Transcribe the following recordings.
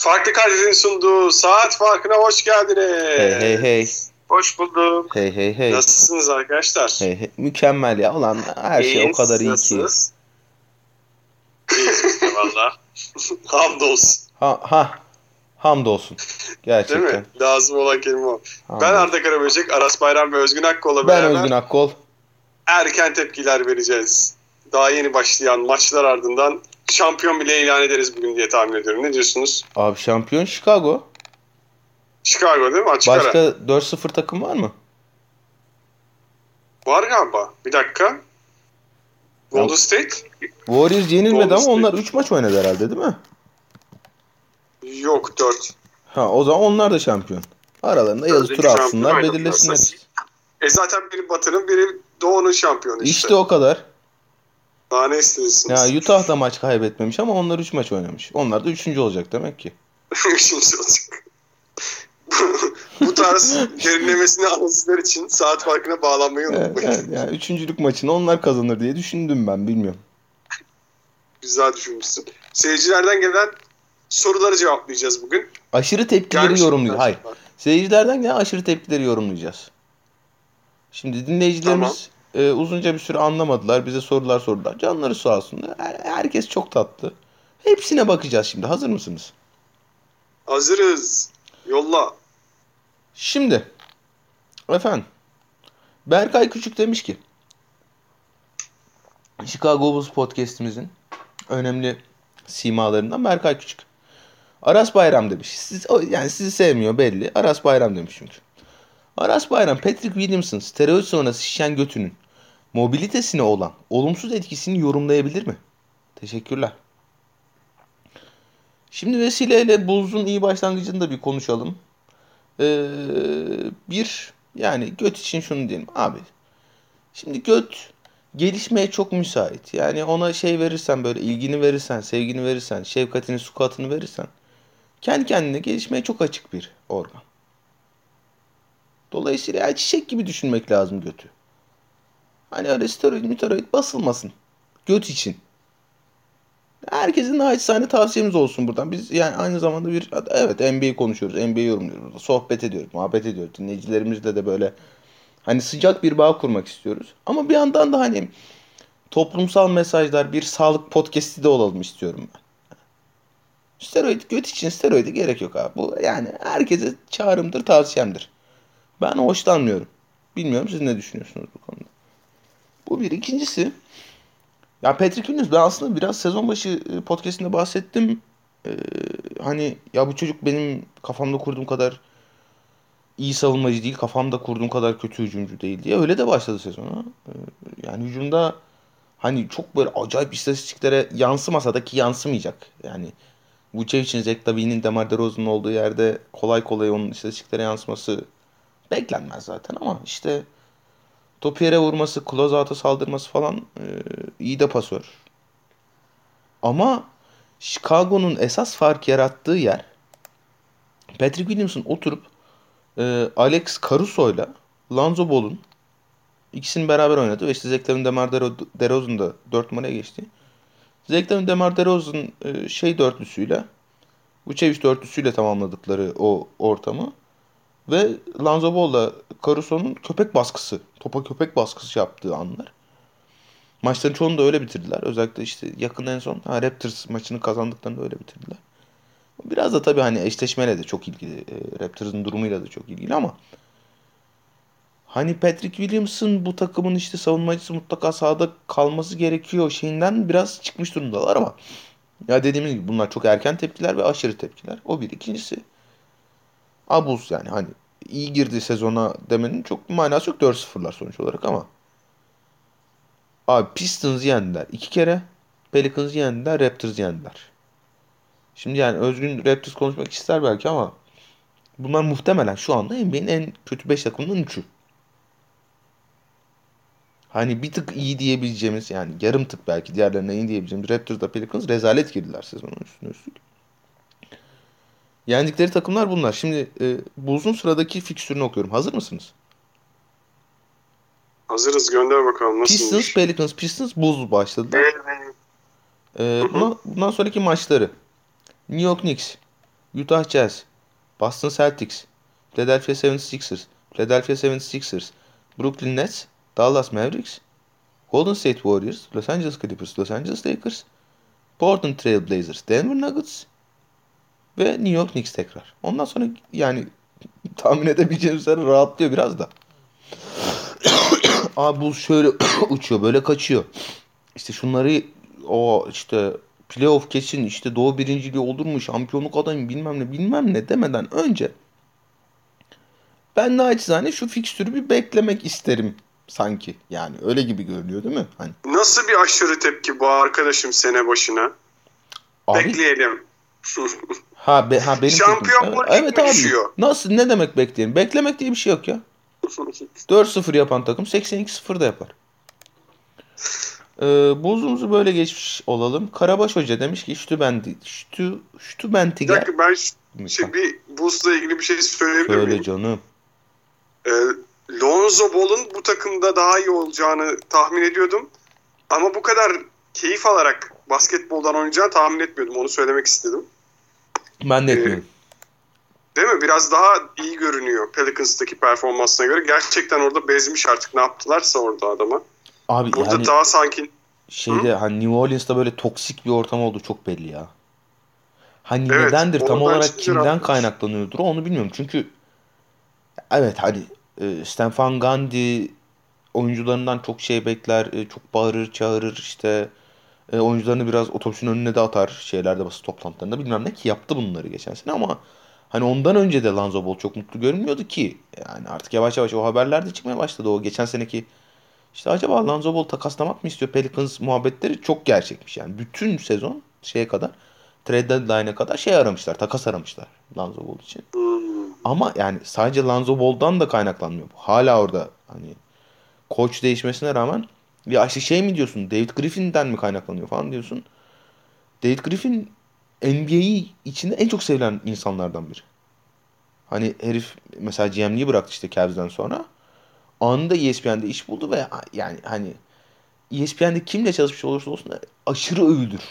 Farklı Kalite'nin sunduğu saat farkına hoş geldiniz. Hey hey hey. Hoş bulduk. Hey hey hey. Nasılsınız arkadaşlar? Hey hey. Mükemmel ya. Ulan her şey o İyiyiz, kadar iyi ki. İyiyiz valla. Hamdolsun. Ha ha. Hamdolsun. Değil Gerçekten. mi? Lazım olan kelime o. Ben Hamdolsun. Arda Karaböcek, Aras Bayram ve Özgün Akkol'la Ben beraber Özgün Akkol. erken tepkiler vereceğiz. Daha yeni başlayan maçlar ardından şampiyon bile ilan ederiz bugün diye tahmin ediyorum. Ne diyorsunuz? Abi şampiyon Chicago. Chicago değil mi? Açık ara. Başka 4-0 takım var mı? Var galiba. Bir dakika. Golden State? Warriors yenilmedi Golden ama State. onlar 3 maç oynadı herhalde değil mi? Yok 4. Ha o zaman onlar da şampiyon. Aralarında yazı tur atsınlar belirlesinler. E zaten biri Batı'nın biri Doğu'nun şampiyonu işte. İşte o kadar. Daha ne istiyorsunuz? Ya Utah da maç kaybetmemiş ama onlar 3 maç oynamış. Onlar da 3. olacak demek ki. Üçüncü olacak. Bu tarz derinlemesine analizler için saat farkına bağlanmayı unutmayın. evet, yani üçüncülük maçını onlar kazanır diye düşündüm ben bilmiyorum. Güzel düşünmüşsün. Seyircilerden gelen soruları cevaplayacağız bugün. Aşırı tepkileri Gelmiş. Hayır. Seyircilerden gelen aşırı tepkileri yorumlayacağız. Şimdi dinleyicilerimiz e, uzunca bir süre anlamadılar. Bize sorular sordular. Canları sağ olsun. Her- herkes çok tatlı. Hepsine bakacağız şimdi. Hazır mısınız? Hazırız. Yolla. Şimdi efendim Berkay Küçük demiş ki Chicago Bulls podcast'imizin önemli simalarından Berkay Küçük. Aras Bayram demiş. Siz, yani sizi sevmiyor belli. Aras Bayram demiş çünkü. Aras Bayram, Patrick Williamson steroid sonrası şişen götünün mobilitesine olan olumsuz etkisini yorumlayabilir mi? Teşekkürler. Şimdi vesileyle Bulls'un iyi başlangıcını da bir konuşalım. Ee, bir yani göt için şunu diyelim abi. Şimdi göt gelişmeye çok müsait. Yani ona şey verirsen böyle ilgini verirsen, sevgini verirsen, şefkatini, sukatını verirsen kendi kendine gelişmeye çok açık bir organ. Dolayısıyla yani çiçek gibi düşünmek lazım götü. Hani öyle steroid miteroid basılmasın. Göt için. Herkesin naçizane tavsiyemiz olsun buradan. Biz yani aynı zamanda bir evet NBA konuşuyoruz. NBA yorumluyoruz. Sohbet ediyoruz, muhabbet ediyoruz. Dinleyicilerimizle de böyle hani sıcak bir bağ kurmak istiyoruz. Ama bir yandan da hani toplumsal mesajlar bir sağlık podcast'i de olalım istiyorum ben. Steroid göt için steroide gerek yok abi. Bu yani herkese çağrımdır, tavsiyemdir. Ben hoşlanmıyorum. Bilmiyorum siz ne düşünüyorsunuz bu konuda. Bu bir. İkincisi ya Patrick Williams ben aslında biraz sezon başı e, podcastinde bahsettim. Ee, hani ya bu çocuk benim kafamda kurduğum kadar iyi savunmacı değil. Kafamda kurduğum kadar kötü hücumcu değil diye. Öyle de başladı sezona. Ee, yani hücumda hani çok böyle acayip istatistiklere yansımasa da ki yansımayacak. Yani Vucevic'in, Zach Lavine'in, DeMar DeRozan'ın olduğu yerde kolay kolay onun istatistiklere yansıması beklenmez zaten ama işte topu yere vurması, closeout'a saldırması falan e, iyi de pasör. Ama Chicago'nun esas fark yarattığı yer Patrick Williams'ın oturup e, Alex Caruso'yla Lonzo Ball'un ikisini beraber oynadı ve işte Lavine, DeMar Dero- DeRozan da 4 numaraya geçti. Lavine, DeMar DeRozan e, şey dörtlüsüyle Vucevic dörtlüsüyle tamamladıkları o ortamı ve Lonzo Ball'la Caruso'nun köpek baskısı, topa köpek baskısı yaptığı anlar. Maçların çoğunu da öyle bitirdiler. Özellikle işte yakın en son ha, Raptors maçını kazandıklarında öyle bitirdiler. Biraz da tabii hani eşleşmeyle de çok ilgili. E, Raptors'ın durumuyla da çok ilgili ama hani Patrick Williams'ın bu takımın işte savunmacısı mutlaka sahada kalması gerekiyor şeyinden biraz çıkmış durumdalar ama ya dediğimiz gibi bunlar çok erken tepkiler ve aşırı tepkiler. O bir. İkincisi Abuz yani hani iyi girdi sezona demenin çok manası yok 4-0'lar sonuç olarak ama abi Pistons yendiler iki kere Pelicans yendiler Raptors yendiler. Şimdi yani Özgün Raptors konuşmak ister belki ama bunlar muhtemelen şu anda NBA'nin en kötü 5 takımının 3'ü. Hani bir tık iyi diyebileceğimiz yani yarım tık belki diğerlerine iyi diyebileceğimiz Raptors'da Pelicans rezalet girdiler sezonun üstüne üstlük. Yendikleri takımlar bunlar. Şimdi e, Bulls'un sıradaki fikstürünü okuyorum. Hazır mısınız? Hazırız gönder bakalım Pistons, nasılmış. Pelicans, Pistons, Bulls başladılar. Evet. E, buna, bundan sonraki maçları. New York Knicks, Utah Jazz, Boston Celtics, Philadelphia 76ers, Philadelphia 76ers, Brooklyn Nets, Dallas Mavericks, Golden State Warriors, Los Angeles Clippers, Los Angeles Lakers, Portland Trail Blazers, Denver Nuggets ve New York Knicks tekrar. Ondan sonra yani tahmin edebileceğiniz üzere rahatlıyor biraz da. Abi bu şöyle uçuyor böyle kaçıyor. İşte şunları o işte playoff kesin işte doğu birinciliği olur mu şampiyonluk adayım bilmem ne bilmem ne demeden önce ben naçizane şu fikstürü bir beklemek isterim sanki. Yani öyle gibi görünüyor değil mi? Hani Nasıl bir aşırı tepki bu arkadaşım sene başına? abi Bekleyelim. ha, be, ha benim Şampiyonluk. Evet, abi. düşüyor. Nasıl ne demek bekleyelim? Beklemek diye bir şey yok ya. 4-0 yapan takım 82-0 da yapar. Ee, buzumuzu böyle geçmiş olalım. Karabaş Hoca demiş ki Stübendi, Stü, bir Stübentiger. dakika ben şey, bir Boost'la ilgili bir şey söyleyebilir Söyle miyim? canım. Ee, Lonzo Ball'un bu takımda daha iyi olacağını tahmin ediyordum. Ama bu kadar keyif alarak basketboldan oynayacağını tahmin etmiyordum. Onu söylemek istedim. Ben de Ee, etmiyorum. Değil mi? Biraz daha iyi görünüyor Pelicans'taki performansına göre. Gerçekten orada bezmiş artık ne yaptılarsa orada adama. Abi Burada yani daha sanki şeyde hani New Orleans'ta böyle toksik bir ortam oldu çok belli ya. Hani Evet, nedendir tam olarak çıkıyor kimden kaynaklanıyordur onu bilmiyorum. Çünkü evet hani e, Stefan Gandhi oyuncularından çok şey bekler, e, çok bağırır, çağırır işte e, oyuncularını biraz otobüsün önüne de atar şeylerde basın toplantılarında bilmem ne ki yaptı bunları geçen sene ama hani ondan önce de Lonzo Ball çok mutlu görünmüyordu ki yani artık yavaş yavaş o haberler de çıkmaya başladı o geçen seneki işte acaba Lonzo Ball takaslamak mı istiyor Pelicans muhabbetleri çok gerçekmiş yani bütün sezon şeye kadar trade deadline'e kadar şey aramışlar takas aramışlar Lonzo Ball için. Ama yani sadece Lonzo Ball'dan da kaynaklanmıyor bu. Hala orada hani koç değişmesine rağmen ya işte şey mi diyorsun David Griffin'den mi kaynaklanıyor falan diyorsun. David Griffin NBA'yi içinde en çok sevilen insanlardan biri. Hani herif mesela GM'liği bıraktı işte Cavs'den sonra. Anında ESPN'de iş buldu ve yani hani ESPN'de kimle çalışmış olursa olsun aşırı övülür.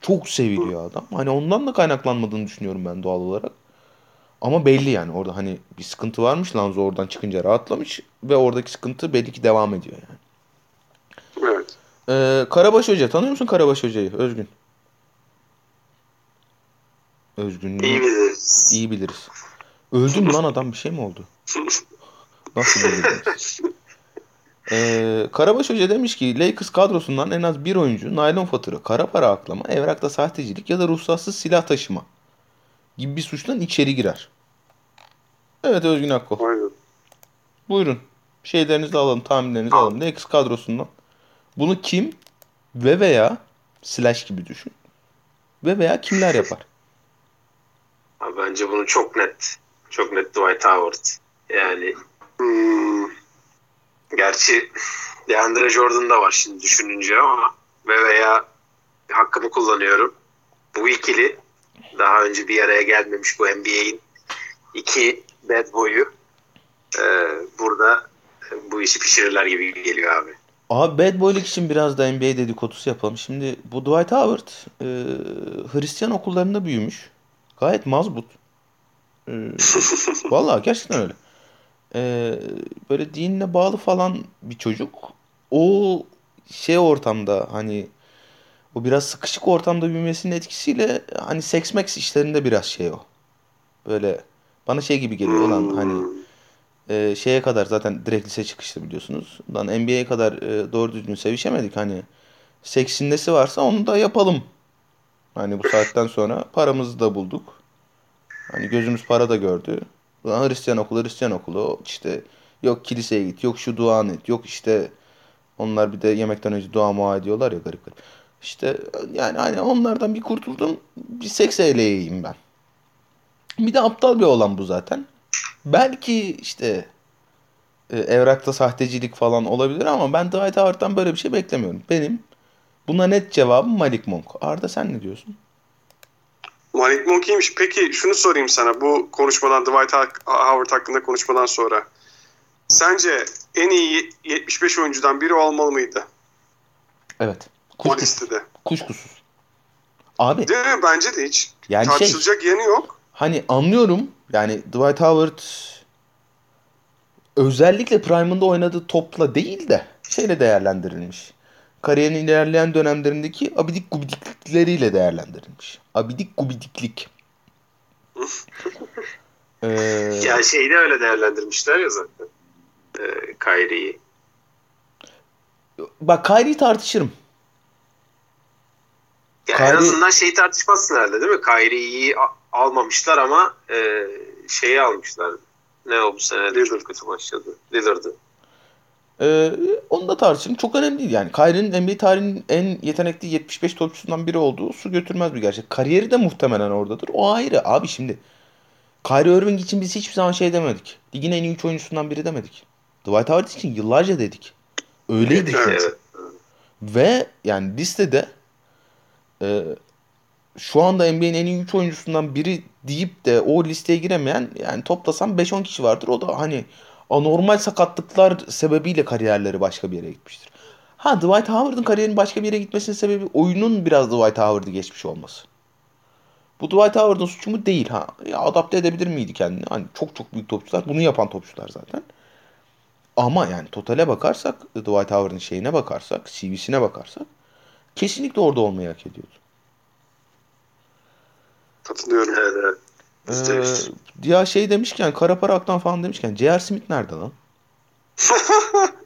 Çok seviliyor adam. Hani ondan da kaynaklanmadığını düşünüyorum ben doğal olarak. Ama belli yani orada hani bir sıkıntı varmış. Lanzo oradan çıkınca rahatlamış ve oradaki sıkıntı belli ki devam ediyor yani. Evet. Ee, Karabaş Hoca tanıyor musun Karabaş Hoca'yı Özgün? Özgün İyi biliriz. İyi biliriz. Öldü mü lan adam bir şey mi oldu? Nasıl biliriz? Ee, Karabaş Hoca demiş ki Lakers kadrosundan en az bir oyuncu naylon fatura, kara para aklama, evrakta sahtecilik ya da ruhsatsız silah taşıma gibi bir suçtan içeri girer. Evet Özgün Akkol. Aynen. Buyurun. Şeylerinizi alalım, tahminlerinizi alalım. Lakers kadrosundan. Bunu kim ve veya slash gibi düşün. Ve veya kimler yapar? Abi bence bunu çok net. Çok net Dwight Howard. Yani Hmm. gerçi DeAndre Jordan da var şimdi düşününce ama ve veya hakkımı kullanıyorum. Bu ikili daha önce bir araya gelmemiş bu NBA'in iki bad boy'u e, burada bu işi pişirirler gibi geliyor abi. Abi bad boy'luk için biraz da NBA dedikodusu yapalım. Şimdi bu Dwight Howard e, Hristiyan okullarında büyümüş. Gayet mazbut. E, Vallahi gerçekten öyle. E, böyle dinine bağlı falan bir çocuk. O şey ortamda hani o biraz sıkışık ortamda büyümesinin etkisiyle hani seks meks işlerinde biraz şey o. Böyle bana şey gibi geliyor olan hani e, şeye kadar zaten direkt lise çıkışlı biliyorsunuz. Lan NBA'ye kadar e, doğru düzgün sevişemedik. Hani seksin nesi varsa onu da yapalım. Hani bu saatten sonra paramızı da bulduk. Hani gözümüz para da gördü. Ulan Hristiyan okulu, Hristiyan okulu. işte yok kiliseye git, yok şu duanı et, yok işte onlar bir de yemekten önce dua mua ediyorlar ya garip garip. İşte yani hani onlardan bir kurtuldum. Bir seks eğleyeyim ben. Bir de aptal bir olan bu zaten. Belki işte e, evrakta sahtecilik falan olabilir ama ben Dwight Howard'dan böyle bir şey beklemiyorum. Benim buna net cevabım Malik Monk. Arda sen ne diyorsun? Malik Monk iyiymiş. Peki şunu sorayım sana bu konuşmadan Dwight Howard hakkında konuşmadan sonra. Sence en iyi 75 oyuncudan biri olmalı mıydı Evet. O Kuşkusuz. listede? Kuşkusuz. Abi Değil mi? Bence de hiç yani şey tartışılacak yanı yok. hani anlıyorum yani Dwight Howard özellikle Prime'ında oynadığı topla değil de şeyle değerlendirilmiş. Kariyerinin ilerleyen dönemlerindeki abidik gubidikleriyle değerlendirilmiş. Abidik gubidiklik. Ee, Ya şeyi de öyle değerlendirmişler ya zaten. Ee, Kyrie'yi. bak Kyrie'yi tartışırım. Ya Kyrie- En azından şeyi tartışmazsın herhalde değil mi? Kyrie'yi almamışlar ama e, şeyi almışlar. Ne o bu sene çok kötü başladı. Lillard'ı. Ee, onu da tartışırım. Çok önemli değil yani. Kyrie'nin NBA tarihinin en yetenekli 75 topçusundan biri olduğu su götürmez bir gerçek. Kariyeri de muhtemelen oradadır. O ayrı. Abi şimdi Kyrie Irving için biz hiçbir zaman şey demedik. Ligin en iyi 3 oyuncusundan biri demedik. Dwight Howard için yıllarca dedik. Öyleydi çünkü. Evet. Ve yani listede e, şu anda NBA'nin en iyi 3 oyuncusundan biri deyip de o listeye giremeyen yani toplasam 5-10 kişi vardır. O da hani anormal sakatlıklar sebebiyle kariyerleri başka bir yere gitmiştir. Ha Dwight Howard'ın kariyerinin başka bir yere gitmesinin sebebi oyunun biraz Dwight Howard'ı geçmiş olması. Bu Dwight Howard'ın suçu mu? Değil ha. Ya adapte edebilir miydi kendini? Hani çok çok büyük topçular. Bunu yapan topçular zaten. Ama yani totale bakarsak, Dwight Howard'ın şeyine bakarsak, CV'sine bakarsak kesinlikle orada olmayı hak ediyordu. Katılıyorum. Evet, evet. Ee, ya şey demişken, kara para aktan falan demişken J.R. Smith nerede lan?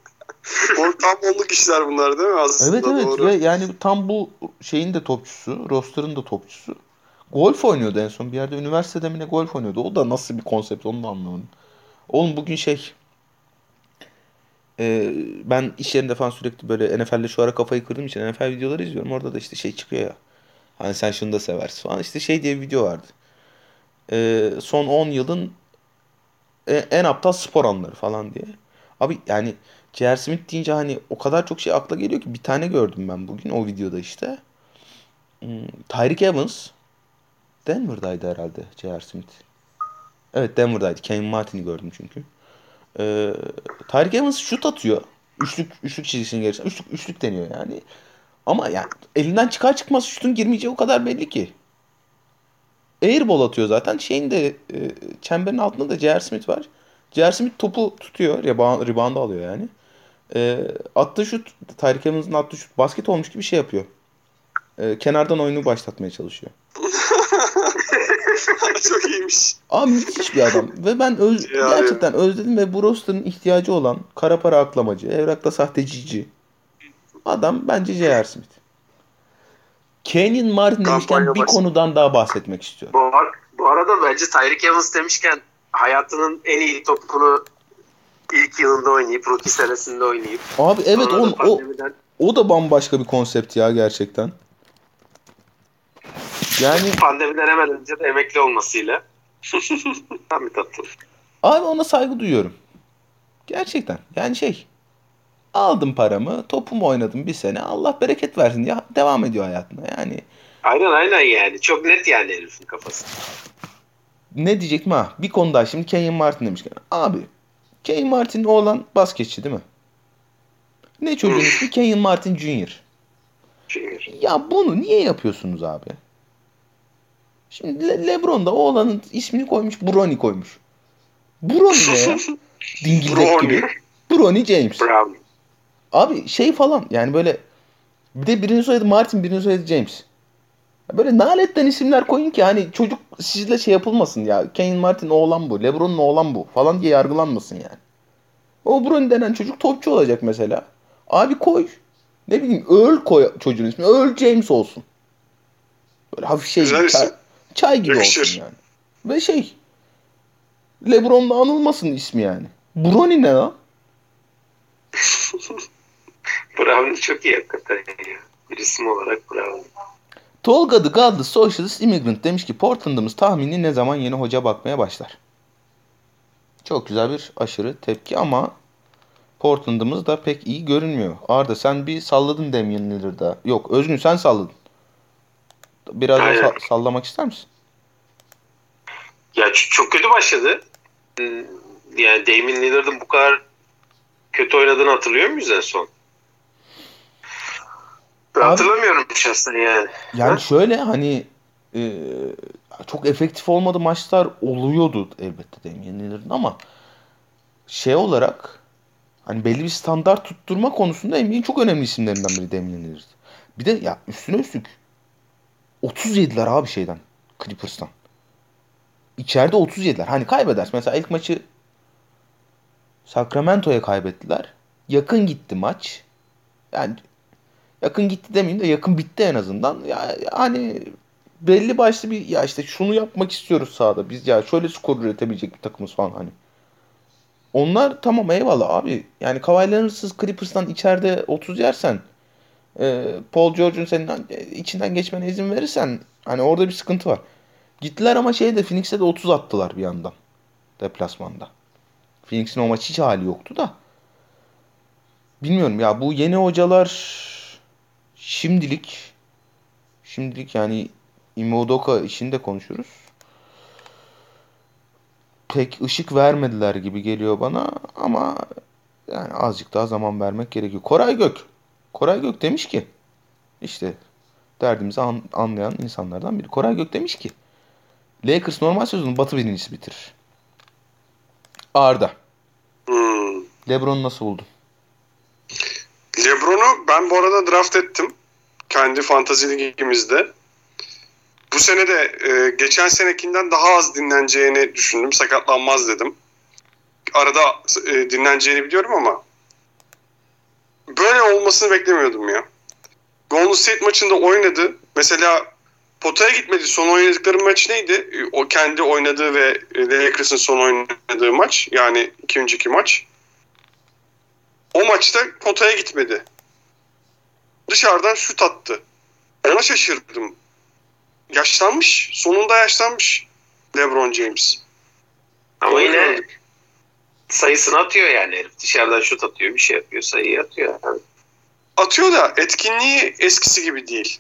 O tam onluk işler bunlar değil mi aslında? Evet evet Doğru. ve yani tam bu şeyin de topçusu, roster'ın da topçusu. Golf oynuyordu en son bir yerde. Üniversitede mi ne golf oynuyordu. O da nasıl bir konsept onu da anlamadım. Oğlum bugün şey e, ben iş yerinde falan sürekli böyle NFL'de şu ara kafayı kırdığım için NFL videoları izliyorum. Orada da işte şey çıkıyor ya. Hani sen şunu da seversin falan. İşte şey diye bir video vardı. E, son 10 yılın e- en aptal spor anları falan diye. Abi yani J.R. Smith deyince hani o kadar çok şey akla geliyor ki bir tane gördüm ben bugün o videoda işte. Hmm, Tyreek Evans Denver'daydı herhalde J.R. Smith. Evet Denver'daydı. Kevin Martin'i gördüm çünkü. Ee, Tyreek Evans şut atıyor. Üçlük üçlük çizgisini geçen. Üçlük üçlük deniyor yani. Ama yani elinden çıkar çıkmaz şutun girmeyeceği o kadar belli ki. Airball atıyor zaten. Şeyin de e, çemberin altında da J.R. Smith var. J.R. Smith topu tutuyor. Rebound, rebound alıyor yani. E, attığı şut, Tyreek Evans'ın attığı şut basket olmuş gibi şey yapıyor. E, kenardan oyunu başlatmaya çalışıyor. Çok iyiymiş. Abi müthiş bir adam. ve ben öz, Yani. gerçekten özledim ve bu roster'ın ihtiyacı olan kara para aklamacı, evrakta sahtecici adam bence J.R. Smith. Kenyon Martin demişken bir konudan daha bahsetmek istiyorum. Bu, bu arada bence Tyreek Evans demişken hayatının en iyi topunu ilk yılında oynayıp, rookie senesinde oynayıp Abi evet on, o, o da bambaşka bir konsept ya gerçekten. Yani pandemiden hemen önce de emekli olmasıyla tam bir tatlı. Abi ona saygı duyuyorum. Gerçekten. Yani şey. Aldım paramı, topumu oynadım bir sene. Allah bereket versin ya devam ediyor hayatına. Yani Aynen aynen yani. Çok net yani herifin kafası. ne diyecektim ha? Bir konu daha şimdi Kenyon Martin demişken. Abi Kenyon Martin oğlan basketçi değil mi? Ne çocuğun ismi? Kenyon Martin Jr. Çünkü Ya bunu niye yapıyorsunuz abi? Şimdi Le- LeBron da oğlanın ismini koymuş, Bronny koymuş. Bronny ne ya? Dingildek gibi. Bronny James. Brown. Abi şey falan yani böyle bir de birinin soyadı Martin birinin soyadı James. Böyle naletten isimler koyun ki hani çocuk sizle şey yapılmasın ya. Kane Martin oğlan bu. Lebron'un oğlan bu falan diye yargılanmasın yani. O Bruni denen çocuk topçu olacak mesela. Abi koy. Ne bileyim Earl koy çocuğun ismi. Earl James olsun. Böyle hafif şey Güzel isim. Çay gibi Yakışır. olsun yani. Ve şey Lebron'la anılmasın ismi yani. Brony ne lan? Brown çok iyi hakikaten ya. Bir isim olarak Brown. Tolga the Godless Socialist Immigrant demiş ki Portland'ımız tahmini ne zaman yeni hoca bakmaya başlar? Çok güzel bir aşırı tepki ama Portland'ımız da pek iyi görünmüyor. Arda sen bir salladın Damian Lillard'a. Yok Özgün sen salladın. Biraz da Aynen. sallamak ister misin? Ya çok kötü başladı. Hmm, Yani Damien Lillard'ın bu kadar kötü oynadığını hatırlıyor muyuz en son? Ben hatırlamıyorum şahsen yani. Yani Ha? şöyle hani e, çok efektif olmadı maçlar oluyordu elbette Damian Lillard'ın ama şey olarak hani belli bir standart tutturma konusunda NBA'in çok önemli isimlerinden biri Damian Lillard. Bir de ya üstüne üstlük 30 yediler abi şeyden Clippers'tan. İçeride 30 yediler. Hani kaybedersin. Mesela ilk maçı Sacramento'ya kaybettiler. Yakın gitti maç. Yani yakın gitti demeyeyim de yakın bitti en azından. Ya, hani belli başlı bir ya işte şunu yapmak istiyoruz sahada. Biz ya şöyle skor üretebilecek bir takımız falan hani. Onlar tamam eyvallah abi. Yani Kawhi Clippers'tan içeride 30 yersen e, Paul George'un senin içinden geçmene izin verirsen hani orada bir sıkıntı var. Gittiler ama şeyde Phoenix'e de 30 attılar bir yandan. Deplasmanda. Phoenix'in o maç hiç hali yoktu da. Bilmiyorum ya bu yeni hocalar şimdilik şimdilik yani Imodoka işinde konuşuruz. Pek ışık vermediler gibi geliyor bana ama yani azıcık daha zaman vermek gerekiyor. Koray Gök. Koray Gök demiş ki işte derdimizi an- anlayan insanlardan biri. Koray Gök demiş ki Lakers normal sezonu batı birincisi bitirir. Arda. Hmm. Lebron'u nasıl buldun? Lebron'u ben bu arada draft ettim. Kendi fantazi ligimizde. Bu sene de e, geçen senekinden daha az dinleneceğini düşündüm. Sakatlanmaz dedim. Arada e, dinleneceğini biliyorum ama böyle olmasını beklemiyordum ya. Golden State maçında oynadı. Mesela potaya gitmedi. Son oynadıkları maç neydi? O kendi oynadığı ve Lakers'ın son oynadığı maç. Yani iki önceki maç. O maçta potaya gitmedi. Dışarıdan şut attı. Ona şaşırdım. Yaşlanmış. Sonunda yaşlanmış LeBron James. Ama Doğru yine gördük. Sayısını atıyor yani herif. Dışarıdan şut atıyor, bir şey yapıyor, sayıyı atıyor. Yani. Atıyor da etkinliği eskisi gibi değil.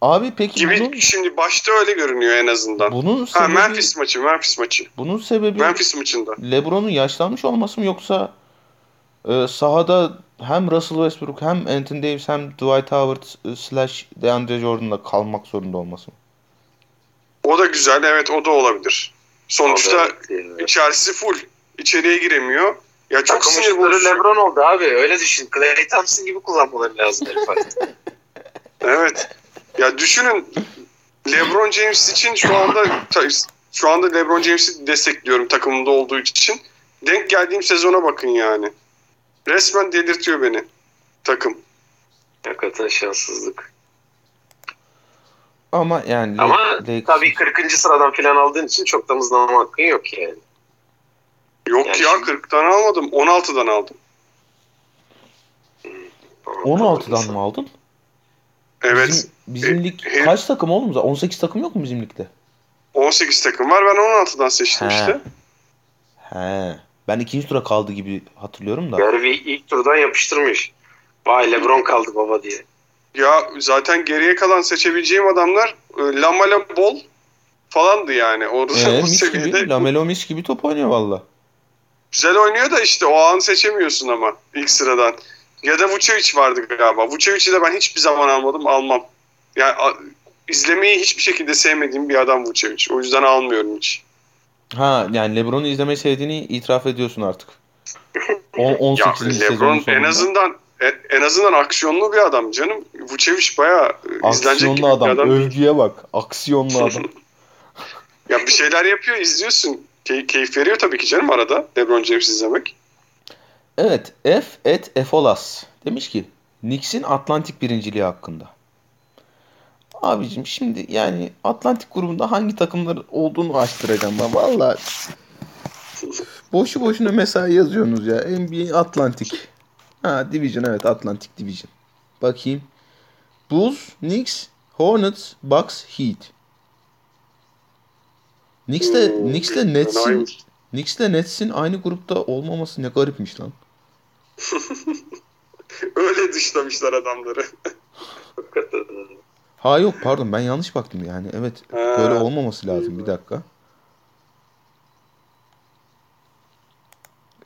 Abi peki Gibi bunun şimdi başta öyle görünüyor en azından. bunun Ha sebebi Memphis maçı, Memphis maçı. bunun sebebi Memphis maçında. LeBron'un yaşlanmış olması mı yoksa e, sahada hem Russell Westbrook hem Anthony Davis hem Dwight Howard e, slash DeAndre Jordan'la kalmak zorunda olması mı? O da güzel. Evet o da olabilir. Sonuçta Evet. içerisi full. İçeriye giremiyor. Ya çok Takım sinir bozucu. Lebron oldu abi. Öyle düşün. Clay Thompson gibi kullanmaları lazım herif artık. Evet. Ya düşünün LeBron James için şu anda şu anda LeBron James'i destekliyorum takımımda olduğu için. Denk geldiğim sezona bakın yani. Resmen delirtiyor beni takım. Hakikaten şanssızlık. Ama yani Ama Lakers- tabii 40. sıradan falan aldığın için çok da mızlama hakkın yok yani. Yok Yani ya şimdi- 40'tan almadım. 16'dan aldım. 16'dan mı aldın? Evet. Bizim, bizim E, lig he- kaç takım oğlum? 18 takım yok mu bizim ligde? 18 takım var. Ben 16'dan seçtim He. işte. He. Ben ikinci tura kaldı gibi hatırlıyorum da. Garvey ilk turdan yapıştırmış. Vay Lebron kaldı baba diye. Ya zaten geriye kalan seçebileceğim adamlar e, Lamela Ball falandı yani. Orada Ee, o mis seviyede gibi, Lamelo mis gibi top oynuyor valla. Güzel oynuyor da işte o an seçemiyorsun ama ilk sıradan. Ya da Vucevic vardı galiba. Vucevic'i de ben hiçbir zaman almadım, almam. Yani izlemeyi hiçbir şekilde sevmediğim bir adam Vucevic. O yüzden almıyorum hiç. Ha yani LeBron'u izlemeyi sevdiğini itiraf ediyorsun artık. On, Ya 18. sezonun LeBron en azından en- azından aksiyonlu bir adam canım. Vucevic bayağı e, izlenecek gibi Aksiyonlu bir adam. adam. Övgüye bak. Aksiyonlu adam. Ya bir şeyler yapıyor, izliyorsun. Key- keyif veriyor tabii ki canım arada LeBron James izlemek. Evet. F et Efolas demiş ki Knicks'in Atlantik birinciliği hakkında. Abicim şimdi yani Atlantik grubunda hangi takımlar olduğunu açtıracağım ben. Valla boşu boşuna mesai yazıyorsunuz ya. NBA Atlantik. Ha Division evet Atlantik Division. Bakayım. Bulls, Knicks, Hornets, Bucks, Heat. Knicks'le, Knicks'le Nets'in fenaymış. Knicks'le Nets'in aynı grupta olmaması ne garipmiş lan. Öyle dışlamışlar adamları. Ha yok pardon ben yanlış baktım yani. Evet Ha. böyle olmaması lazım bir dakika.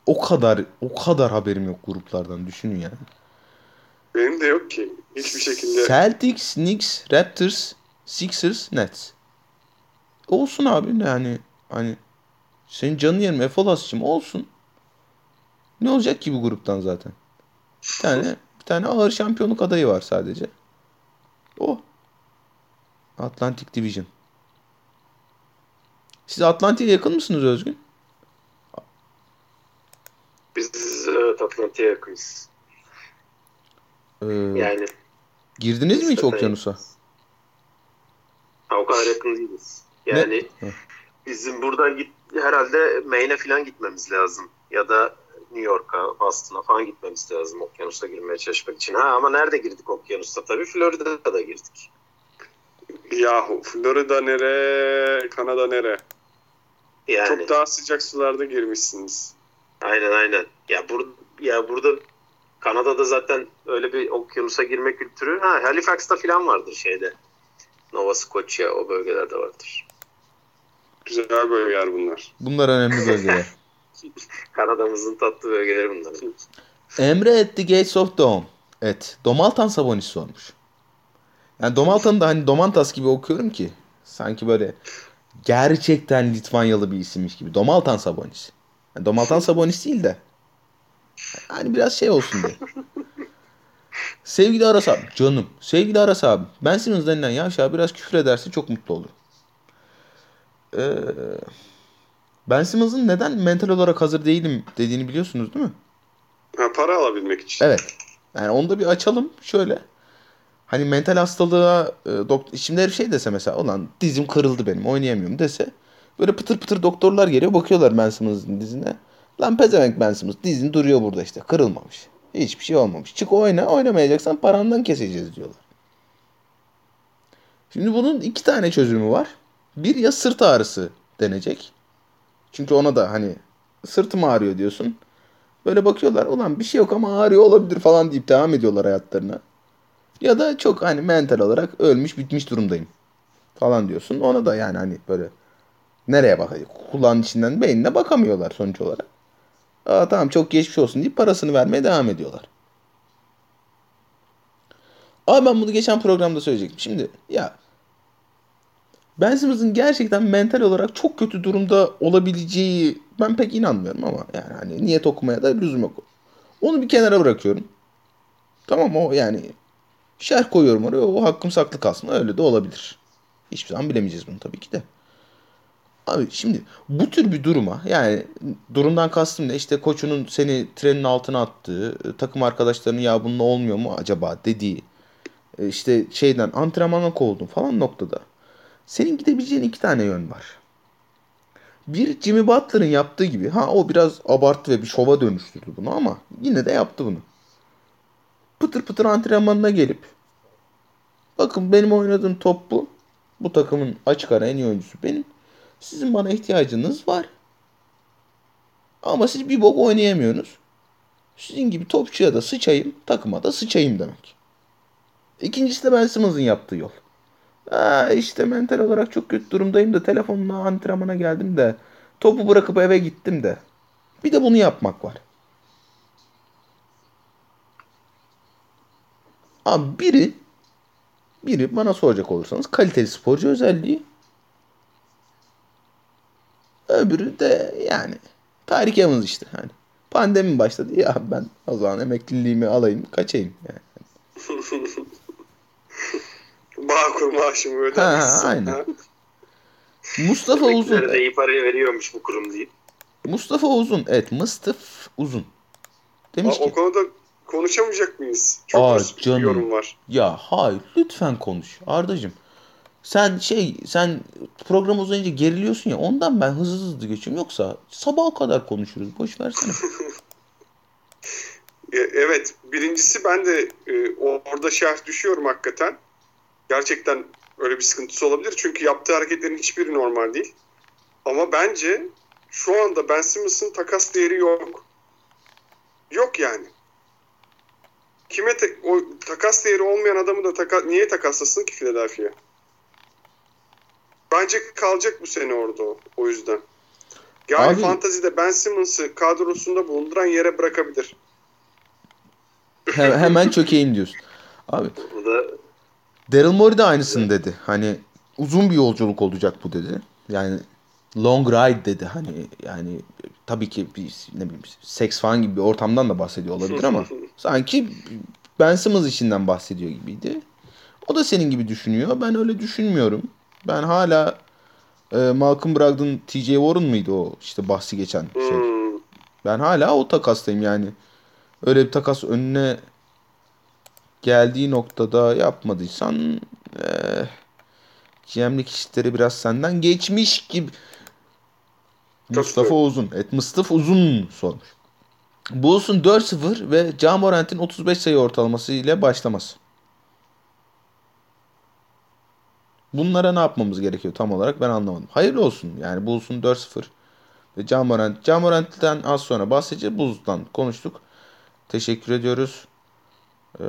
O kadar o kadar haberim yok gruplardan düşünün yani. Benim de yok ki. Hiçbir şekilde. Celtics, Knicks, Raptors, Sixers, Nets. Olsun abi yani hani senin canın yerim Efolas'cığım olsun. Ne olacak ki bu gruptan zaten? Bir tane bir tane ağır şampiyonluk adayı var sadece. O. Atlantic Division. Siz Atlantik'e yakın mısınız Özgün? Biz evet Atlantik'e yakınız. Ee, Yani girdiniz mi hiç okyanusa? Ha, o kadar yakın değiliz. Yani Ne? Bizim buradan git herhalde Maine'e falan gitmemiz lazım. Ya da New York'a, Boston'a falan gitmemiz lazım okyanusa girmeye çalışmak için. Ha ama nerede girdik okyanusta tabii? Florida'da da girdik. Yahu Florida nere, Kanada nere? Yani Çok daha sıcak sularda girmişsiniz. aynen aynen. Ya bur ya burada Kanada'da zaten öyle bir okyanusa girme kültürü. Ha Halifax'ta falan vardır şeyde. Nova Scotia o bölgelerde vardır. Güzel bölgeler bunlar. Bunlar önemli bölgeler. Kanada'mızın tatlı bölgeleri bunlar. Emre at the gates of dawn. Evet. Domaltan Sabonis sormuş. Yani Domaltan'ı da hani Domantas gibi okuyorum ki. Sanki böyle gerçekten Litvanyalı bir isimmiş gibi. Domaltan Sabonis. Yani Domaltan Sabonis değil de. Hani biraz şey olsun diye. Sevgili Aras abi. Canım. Sevgili Aras abi. Ben Simmons denilen yavşağa biraz küfür ederse çok mutlu olurum. Ee, ben Simmons'ın neden mental olarak hazır değilim dediğini biliyorsunuz değil mi? Ha, para alabilmek için. Evet. Yani onu da bir açalım. Şöyle. Hani mental hastalığa e, doktor şimdi herif şey dese mesela ulan dizim kırıldı benim oynayamıyorum dese böyle pıtır pıtır doktorlar geliyor bakıyorlar Ben Simmons'ın dizine. Lan pezevenk Ben Simmons dizin duruyor burada işte kırılmamış. Hiçbir şey olmamış. Çık oyna oynamayacaksan parandan keseceğiz diyorlar. Şimdi bunun iki tane çözümü var. Bir ya sırt ağrısı denecek. Çünkü ona da hani sırtım ağrıyor diyorsun. Böyle bakıyorlar ulan bir şey yok ama ağrıyor olabilir falan deyip devam ediyorlar hayatlarına. Ya da çok hani mental olarak ölmüş bitmiş durumdayım falan diyorsun. Ona da yani hani böyle nereye bakacak? Kulağın içinden beynine bakamıyorlar sonuç olarak. Aa tamam çok geçmiş olsun deyip parasını vermeye devam ediyorlar. Ama ben bunu geçen programda söyleyecektim. Şimdi ya Ben Simmons'ın gerçekten mental olarak çok kötü durumda olabileceği ben pek inanmıyorum ama yani hani niyet okumaya da lüzum yok. Onu bir kenara bırakıyorum. Tamam o yani şerh koyuyorum oraya o hakkım saklı kalsın öyle de olabilir. Hiçbir zaman bilemeyeceğiz bunu tabii ki de. Abi şimdi bu tür bir duruma yani durumdan kastım ne işte koçunun seni trenin altına attığı takım arkadaşlarının ya bununla olmuyor mu acaba dediği e, işte şeyden antrenmana kovuldun falan noktada. Senin gidebileceğin iki tane yön var. Bir Jimmy Butler'ın yaptığı gibi ha o biraz abarttı ve bir şova dönüştürdü bunu ama yine de yaptı bunu. Pıtır pıtır antrenmanına gelip bakın benim oynadığım top bu. Bu takımın açık ara en iyi oyuncusu benim. Sizin bana ihtiyacınız var. Ama siz bir bok oynayamıyorsunuz. Sizin gibi topçuya da sıçayım, takıma da sıçayım demek. İkincisi de Ben Simmons'ın yaptığı yol. Aa, işte mental olarak çok kötü durumdayım da telefonla antrenmana geldim de topu bırakıp eve gittim de. Bir de bunu yapmak var. Abi biri biri bana soracak olursanız kaliteli sporcu özelliği. Öbürü de yani Tarık Yavuz işte hani. Pandemi başladı ya ben o zaman emekliliğimi alayım kaçayım yani. Bağkur maaşımı Ha, ödermişsin. aynen. ha? Mustafa Uzun. De iyi para veriyormuş bu kurum değil. Mustafa Uzun. Evet Mıstıf Uzun. Demiş O ki konuda konuşamayacak mıyız? Çok Aa, az canım. yorum var. ya hayır lütfen konuş Ardacığım. Sen şey sen program uzayınca geriliyorsun ya ondan ben hızlı hızlı geçiyorum. Yoksa sabaha kadar konuşuruz. Boş versene. E, Evet, birincisi ben de e, orada şerh düşüyorum hakikaten. Gerçekten öyle bir sıkıntısı olabilir. Çünkü yaptığı hareketlerin hiçbiri normal değil. Ama bence şu anda Ben Simmons'ın takas değeri yok. Yok yani. Kime te- o takas değeri olmayan adamı da taka- niye takaslasın ki Philadelphia? Bence kalacak bu sene orada o, o yüzden. Yani Abi- fantazide Ben Simmons'ı kadrosunda bulunduran yere bırakabilir. He- hemen çökeyim diyorsun. Abi Bu da Daryl Morey de aynısını dedi. Hani uzun bir yolculuk olacak bu dedi. Yani long ride dedi hani yani tabii ki bir ne bileyim seks falan gibi bir ortamdan da bahsediyor olabilir ama sanki Ben Simmons işinden bahsediyor gibiydi. O da senin gibi düşünüyor. Ben öyle düşünmüyorum. Ben hala e, Malcolm Brogdon TJ Warren mıydı o işte bahsi geçen şey. Hmm. Ben hala o takastayım yani. Öyle bir takas önüne geldiği noktada yapmadıysan eee GM'lik işleri biraz senden geçmiş gibi. Mustafa doğru. Uzun. Evet Mustafa Uzun sormuş. Bulls'un 4-0 ve Camorant'in 35 sayı ortalaması ile başlaması. Bunlara ne yapmamız gerekiyor tam olarak ben anlamadım. Hayırlı olsun. Yani Bulls'un 4-0 ve Camorant. Camorant'ten az sonra bahsedeceğiz. Bulls'tan konuştuk. Teşekkür ediyoruz. Ee,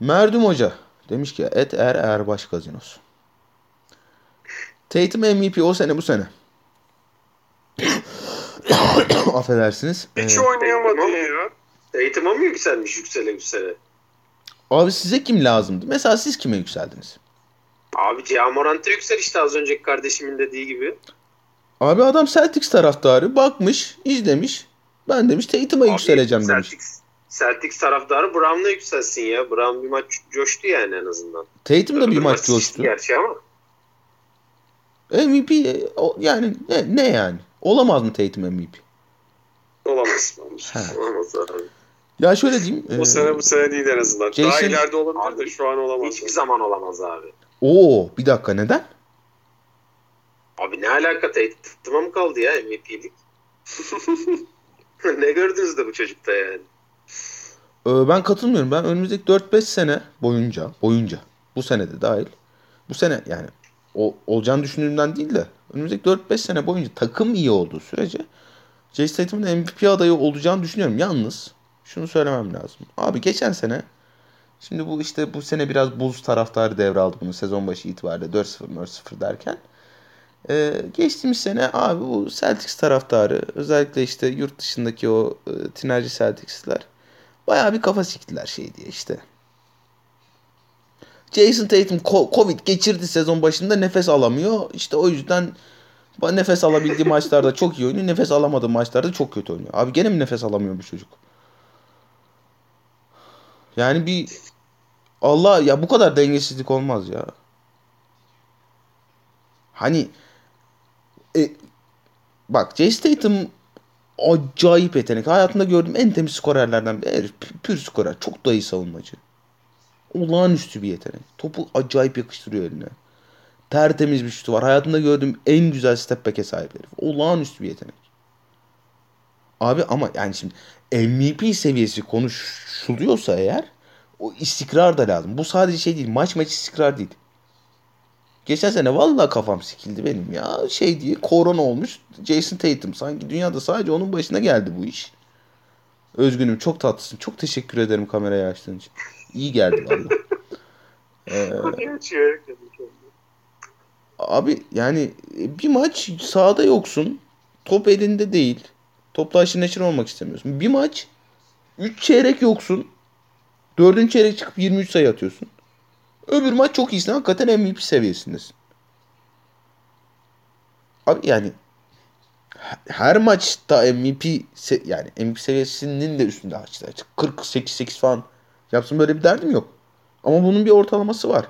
Merdum Hoca demiş ki et er erbaş gazinosu. Tatum MVP o sene bu sene. Affedersiniz. Hiç Ee, oynayamadı ya. eğitime mi yükselmiş yüksele yüksele? abi size kim lazımdı? Mesela siz kime yükseldiniz? Abi Ciamorant'ı yüksel işte az önceki kardeşimin dediği gibi. Abi adam Celtics taraftarı bakmış, izlemiş. Ben demiş Tatum'a yükseleceğim demiş. Celtics, Celtics taraftarı Brown'la yükselsin ya. Brown bir maç coştu yani en azından. Tatum da bir maç coştu. Gerçi ama. MVP yani ne, ne yani? Olamaz mı Tatum MVP? Olamaz. He. Olamaz abi. Ya şöyle diyeyim. O e, sene bu sene değil en azından. Daha Jason- ileride olabilir de şu an olamaz. Hiçbir zaman olamaz abi. Oo bir dakika neden? Abi ne alaka Tatum'a mı kaldı ya MVP'lik? ne gördünüz de bu çocukta yani? Ee, ben katılmıyorum. Ben önümüzdeki 4-5 sene boyunca, boyunca bu sene de dahil. Bu sene yani o, olacağını düşündüğümden değil de önümüzdeki 4-5 sene boyunca takım iyi olduğu sürece Jason Tatum'un MVP adayı olacağını düşünüyorum. Yalnız şunu söylemem lazım. Abi geçen sene şimdi bu işte bu sene biraz Bulls taraftarı devraldı bunu sezon başı itibariyle 4-0 4-0 derken. Ee, geçtiğimiz sene abi bu Celtics taraftarı özellikle işte yurt dışındaki o e, tinerci Celtics'ler bayağı bir kafa siktiler şey diye işte. Jason Tatum Covid geçirdi sezon başında nefes alamıyor. İşte o yüzden nefes alabildiği maçlarda çok iyi oynuyor. Nefes alamadığı maçlarda çok kötü oynuyor. Abi gene mi nefes alamıyor bu çocuk? Yani bir Allah ya bu kadar dengesizlik olmaz ya. Hani e, bak Jason Tatum acayip yetenek. Hayatımda gördüğüm en temiz skorerlerden biri. Herif pü- Pür skorer. Çok da iyi savunmacı. Olağanüstü bir yetenek. Topu acayip yakıştırıyor eline. Tertemiz bir şutu var. Hayatımda gördüğüm en güzel step back'e sahip herif. Olağanüstü bir yetenek. Abi ama yani şimdi MVP seviyesi konuşuluyorsa eğer o istikrar da lazım. Bu sadece şey değil. Maç maç istikrar değil. Geçen sene vallahi kafam sikildi benim ya. Şey diye korona olmuş Jason Tatum. Sanki dünyada sadece onun başına geldi bu iş. Özgünüm çok tatlısın. Çok teşekkür ederim kamerayı açtığın için. İyi geldi valla. Ee, abi yani bir maç sahada yoksun. Top elinde değil. Topla aşırı neşir olmak istemiyorsun. Bir maç 3 çeyrek yoksun. Dördüncü çeyrek çıkıp 23 sayı atıyorsun. Öbür maç çok iyisin. Hakikaten MVP seviyesindesin. Abi yani her maçta MVP yani MVP seviyesinin de üstünde açtı. 48 8 falan yapsın böyle bir derdim yok. Ama bunun bir ortalaması var.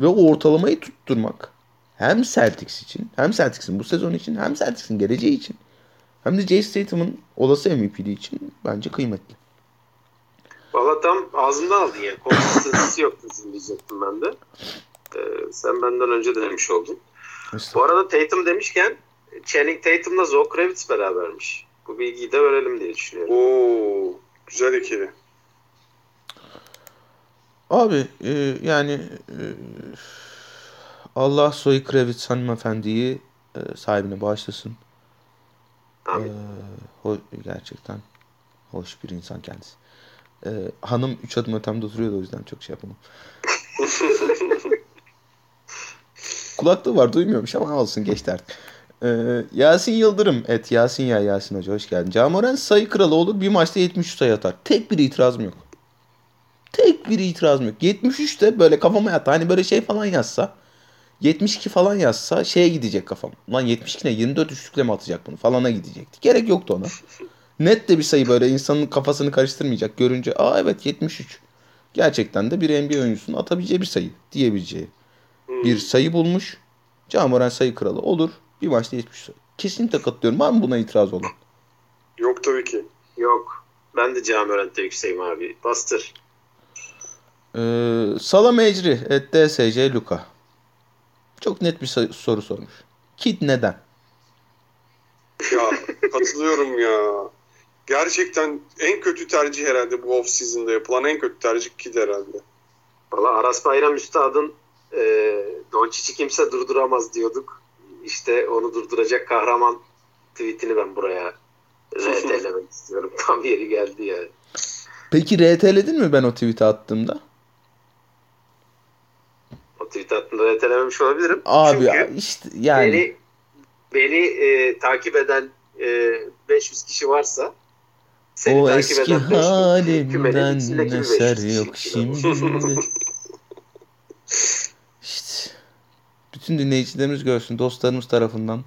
Ve o ortalamayı tutturmak hem Celtics için hem Celtics'in bu sezon için hem Celtics'in geleceği için hem de Jason Tatum'un olası MVP'liği için bence kıymetli. Valla tam ağzımdan aldın yani. Konsistensi yok bizim diyecektim ben de. Ee, sen benden önce de demiş oldun. Bu arada Tatum demişken Channing Tatum'la Zoe Kravitz berabermiş. Bu bilgiyi de verelim diye düşünüyorum. Oo, güzel ikili. Abi e, yani e, Allah Zoe Kravitz hanımefendiyi e, sahibine bağışlasın. E, Amin. ho- gerçekten hoş bir insan kendisi. E, hanım 3 adım ötemde oturuyordu o yüzden çok şey yapamam. Kulaklığı var duymuyormuş ama olsun geçti artık. E, Yasin Yıldırım. Evet Yasin ya Yasin Hoca hoş geldin. Camoren sayı kralı olur bir maçta 73 sayı atar. Tek bir itirazım yok. Tek bir itirazım yok. 73'te böyle kafama yattı. Hani böyle şey falan yazsa 72 falan yazsa şeye gidecek kafam. Lan 72 ne 24 üçlükle mi atacak bunu falana gidecekti. Gerek yoktu ona. Net de bir sayı böyle insanın kafasını karıştırmayacak. Görünce aa evet 73. Gerçekten de bir NBA oyuncusunun atabileceği bir sayı diyebileceği bir sayı bulmuş. Camoran sayı kralı olur. Bir maçta 70 sayı. Kesinlikle katılıyorum. Var mı buna itiraz olan? Yok tabii ki. Yok. Ben de Camörent'te yükseğim abi. Bastır. Ee, Salam Ecri et DSC Luka. Çok net bir soru sormuş. Kid neden? Ya katılıyorum ya. Gerçekten en kötü tercih herhalde bu off season'da yapılan en kötü tercih Kid herhalde. Valla Aras Bayram Üstad'ın e, Doncic'i kimse durduramaz diyorduk. İşte onu durduracak kahraman tweetini ben buraya RT'lemek istiyorum. Tam yeri geldi yani. Peki RT'ledin mi ben o tweet'i attığımda? O tweet hattında RT'lememiş olabilirim. Abi Çünkü işte yani. beni, beni e, takip eden e, 500 kişi varsa seni o eski eden 500 halimden eser 500 yok şimdi. işte bütün dinleyicilerimiz görsün dostlarımız tarafından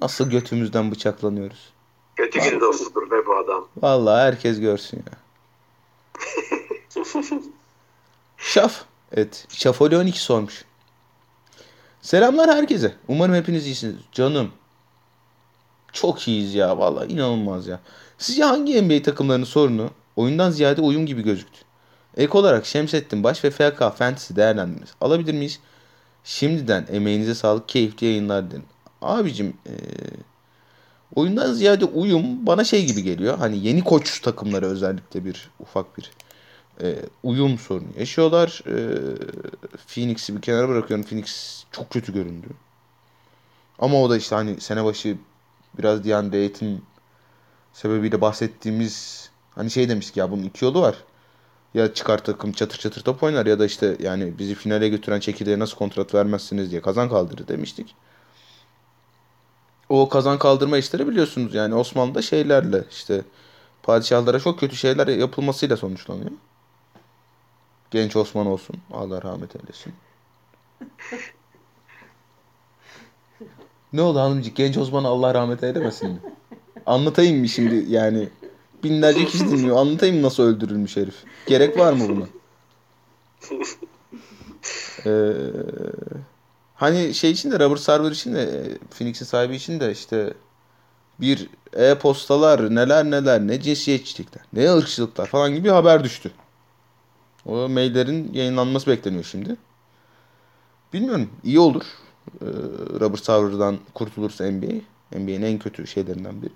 nasıl götümüzden bıçaklanıyoruz. Kötü gün dostudur be bu adam. Vallahi herkes görsün ya. Şaf. Evet. Şafoli 12 sormuş. Selamlar herkese. Umarım hepiniz iyisiniz. Canım. Çok iyiyiz ya vallahi inanılmaz ya. Sizce hangi NBA takımlarının sorunu oyundan ziyade uyum gibi gözüktü? Ek olarak Şemsettin Baş ve FK Fantasy değerlendirmesi alabilir miyiz? Şimdiden emeğinize sağlık, keyifli yayınlar dilerim. Abicim eee, oyundan ziyade uyum bana şey gibi geliyor. Hani yeni koç takımları özellikle bir ufak bir eee, uyum sorunu yaşıyorlar. Eee Phoenix'i bir kenara bırakıyorum. Phoenix çok kötü göründü. Ama o da işte hani sene başı biraz DeAndre Ayton sebebiyle bahsettiğimiz hani şey demiştik ya bunun iki yolu var. Ya çıkar takım çatır çatır top oynar ya da işte yani bizi finale götüren çekirdeğe nasıl kontrat vermezsiniz diye kazan kaldırır demiştik. O kazan kaldırma işleri biliyorsunuz yani Osmanlı'da şeylerle işte padişahlara çok kötü şeyler yapılmasıyla sonuçlanıyor. Genç Osman olsun. Allah rahmet eylesin. Ne oldu hanımcık? Genç Osman Allah rahmet eylemesin mi? Anlatayım mı şimdi yani? Binlerce kişi dinliyor. Anlatayım mı nasıl öldürülmüş herif? Gerek var mı buna? Ee, hani şey için de Robert Sarver için de Phoenix'in sahibi için de işte bir e-postalar neler neler ne cinsiyetçilikler ne ırkçılıklar falan gibi haber düştü. O maillerin yayınlanması bekleniyor şimdi. Bilmiyorum. iyi olur. Ee, Robert Sarver'dan kurtulursa NBA. NBA'nin en kötü şeylerinden biri.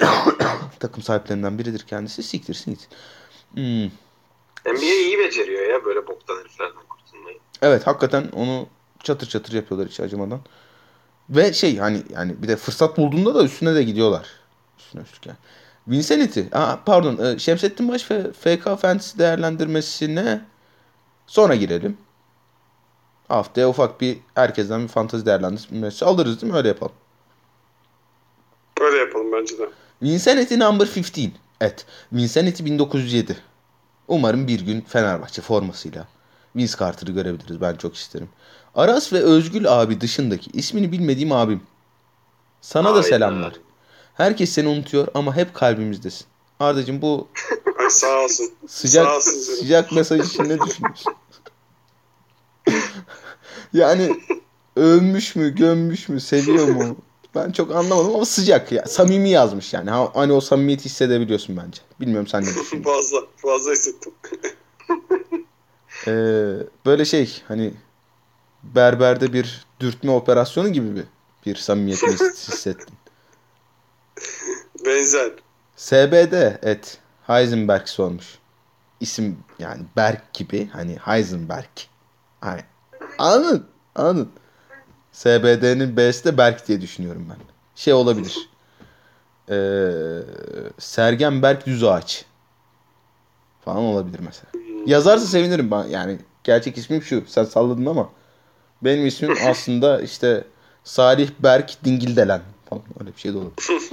Takım sahiplerinden biridir kendisi. Siktirsin git. Hmm. NBA iyi beceriyor ya böyle boktan heriflerden kurtulmayı. Evet hakikaten onu çatır çatır yapıyorlar hiç acımadan. Ve şey hani yani bir de fırsat bulduğunda da üstüne de gidiyorlar. Üstüne üstlük yani. Vincenity. Aa, pardon. e, Şemsettin Baş ve FK Fantasy değerlendirmesine sonra girelim. Haftaya ufak bir herkesten bir fantazi değerlendirmesi alırız değil mi? Öyle yapalım. Öyle yapalım bence de. Vincenity number 15. Evet. Vincenity 1907. Umarım bir gün Fenerbahçe formasıyla Vince Carter'ı görebiliriz. Ben çok isterim. Aras ve Özgül abi dışındaki ismini bilmediğim abim. Sana da Hayda. selamlar. Herkes seni unutuyor ama hep kalbimizdesin. Ardacığım bu Ay sağ olsun. sıcak Sağ olsun canım. sıcak mesaj için ne düşünüyorsun? yani övmüş mü, gömmüş mü, seviyor mu? Ben çok anlamadım ama sıcak ya. Samimi yazmış yani. Ha- Hani o samimiyeti hissedebiliyorsun bence. Bilmiyorum sen ne düşünüyorsun. fazla. Fazla hissettim. Ee, böyle şey hani berberde bir dürtme operasyonu gibi bir, bir samimiyet mi his- hissettim. Benzer. SBD et Heisenberg sormuş. İsim yani Berk gibi hani Heisenberg. Hani, anladın? Anladın? SBD'nin B'si de Berk diye düşünüyorum ben. Şey olabilir. Ee, Sergen Berk Düz Ağaç. Falan olabilir mesela. Yazarsa sevinirim ben. Yani gerçek ismim şu. Sen salladın ama benim ismim aslında işte Salih Berk Dingildelen falan öyle bir şey de olabilir.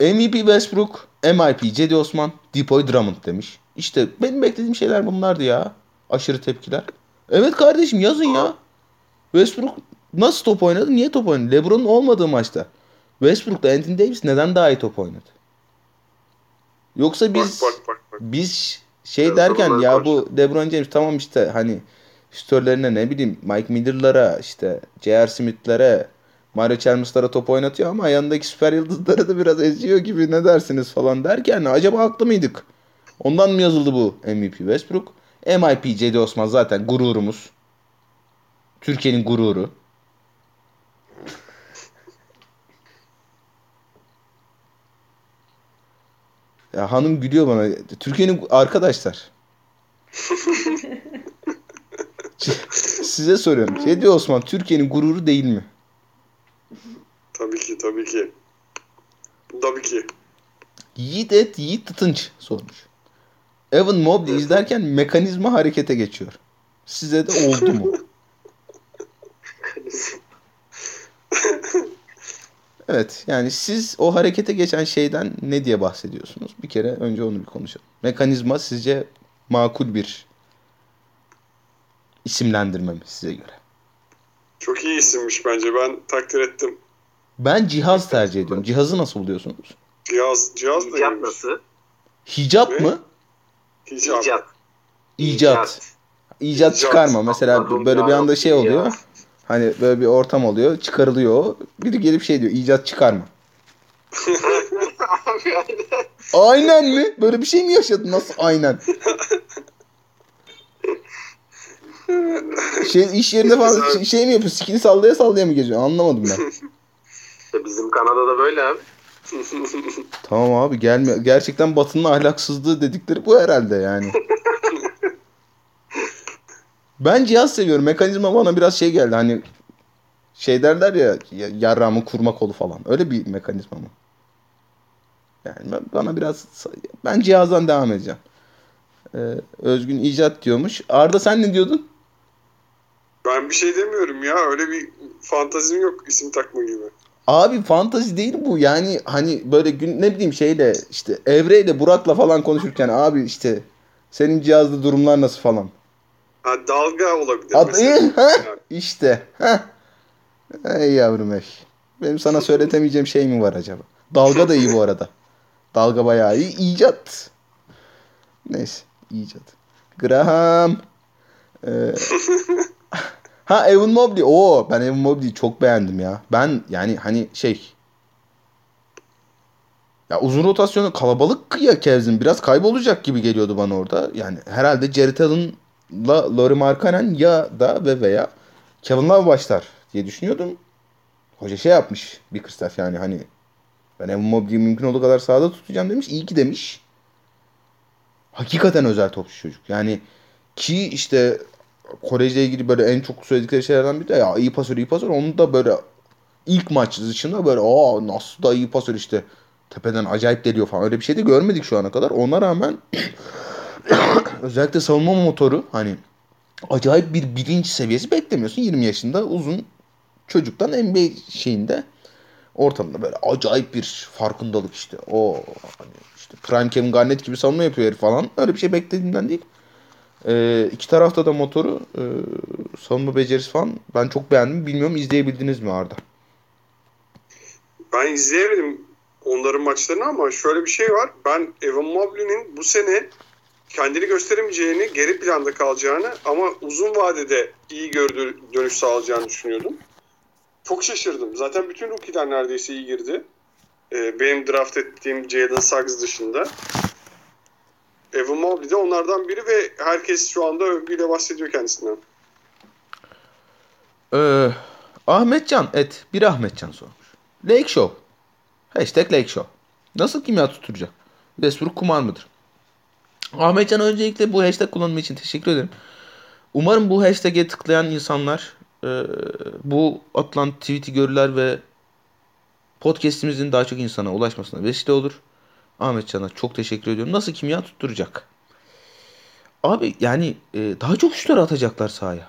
MVP Westbrook, MIP Cedi Osman, Depoy Drummond demiş. İşte benim beklediğim şeyler bunlardı ya. Aşırı tepkiler. Evet kardeşim yazın ya. Westbrook nasıl top oynadı? Niye top oynadı? LeBron'un olmadığı maçta. Westbrook'ta Anthony Davis neden daha iyi top oynadı? Yoksa biz Bak bak bak. biz şey Evet, derken ya bu LeBron James tamam işte hani şütörlerine ne bileyim Mike Miller'lara işte J.R. Smith'lere Mario Chalmers'lara top oynatıyor ama yanındaki süper yıldızları da biraz eziyor gibi ne dersiniz falan derken acaba haklı mıydık? Ondan mı yazıldı bu MVP Westbrook? MIP Cedi Osman zaten gururumuz. Türkiye'nin gururu. Ya hanım gülüyor bana. Türkiye'nin arkadaşlar. Size soruyorum. Cedi Osman Türkiye'nin gururu değil mi? Tabii ki tabii ki. Tabii ki. Yiğit et Yiğit Tıtınç sormuş. Evan Mobley izlerken mekanizma harekete geçiyor. Size de oldu mu? Evet yani siz o harekete geçen şeyden ne diye bahsediyorsunuz? Bir kere önce onu bir konuşalım. Mekanizma sizce makul bir isimlendirme mi size göre? Çok iyi isimmiş bence. Ben takdir ettim. Ben cihaz tercih ediyorum. Cihazı nasıl buluyorsunuz? Cihaz, cihaz da İcat nasıl? Hicap Ne? mı? Hicap. İcat. İcat. İcat İcat. çıkarma. Mesela Anladım böyle bir anda şey ya. oluyor. Hani böyle bir ortam oluyor. Çıkarılıyor. Biri gelip şey diyor. icat çıkarma. Abi aynen. Aynen mi? Böyle bir şey mi yaşadın? Nasıl aynen? Şey iş yerinde falan şey, şey mi yapıyorsun? Sikini sallaya sallaya mı geziyorsun? Anlamadım ben. İşte bizim Kanada'da böyle abi. tamam abi gelme. Gerçekten Batı'nın ahlaksızlığı dedikleri bu herhalde yani. ben cihaz seviyorum. Mekanizma bana biraz şey geldi. Hani şey derler ya ya- yarrağımın kurma kolu falan. Öyle bir mekanizma mı? Yani bana biraz ben cihazdan devam edeceğim. Ee, Özgün icat diyormuş. Arda sen ne diyordun? Ben bir şey demiyorum ya. Öyle bir fantazim yok isim takma gibi. Abi fantazi değil bu. Yani hani böyle gün ne bileyim şeyle işte Evre'yle Burak'la falan konuşurken abi işte senin cihazda durumlar nasıl falan. Ha, dalga olabilir Ad, mesela. iyi, ha? İşte. Heh. Ey yavrum ey. Benim sana söyletemeyeceğim şey mi var acaba? Dalga da iyi bu arada. Dalga bayağı iyi. İcat. Neyse. icat. Graham. Ee, ha Evan Mobley. Oo ben Evan Mobley'i çok beğendim ya. Ben yani hani şey ya uzun rotasyonu kalabalık ya Kevzin. Biraz kaybolacak gibi geliyordu bana orada. Yani herhalde Jared Allen'la Laurie Markkanen ya da ve veya Kevin Love başlar diye düşünüyordum. Hoca şey yapmış bir kırsaf yani hani ben Evan Mobley'i mümkün olduğu kadar sahada tutacağım demiş. İyi ki demiş. Hakikaten özel topçu çocuk. Yani ki işte kolejle ilgili böyle en çok söyledikleri şeylerden biri de ya iyi pasör iyi pasör. Onu da böyle ilk maç dışında böyle aa nasıl da iyi pasör işte tepeden acayip deliyor falan. Öyle bir şey de görmedik şu ana kadar. Ona rağmen özellikle savunma motoru hani acayip bir bilinç seviyesi beklemiyorsun. 20 yaşında uzun çocuktan NBA şeyinde ortamında böyle acayip bir farkındalık işte. O hani işte Prime Kevin Garnett gibi savunma yapıyor herif falan. Öyle bir şey beklediğimden değil. Ee, iki tarafta da motoru e, savunma becerisi falan ben çok beğendim. Bilmiyorum izleyebildiniz mi Arda? Ben izleyemedim onların maçlarını ama şöyle bir şey var. Ben Evan Mobley'nin bu sene kendini gösteremeyeceğini, geri planda kalacağını ama uzun vadede iyi gördü dönüş sağlayacağını düşünüyordum. Çok şaşırdım. Zaten bütün rookie'ler neredeyse iyi girdi. Ee, benim draft ettiğim Jalen Suggs dışında. Evan Mobley de onlardan biri ve herkes şu anda övgüyle bahsediyor kendisinden. Ee, Ahmetcan et bir Ahmetcan sormuş. Lake Show. Hashtag Lake Show. Nasıl kimya tutturacak? Westbrook kumar mıdır? Ahmetcan öncelikle bu hashtag kullanımı için teşekkür ederim. Umarım bu hashtag'e tıklayan insanlar e, bu atılan tweet'i görürler ve podcast'imizin daha çok insana ulaşmasına vesile olur. Ahmetcan'a çok teşekkür ediyorum. Nasıl kimya tutturacak? Abi yani e, daha çok şutlar atacaklar sahaya.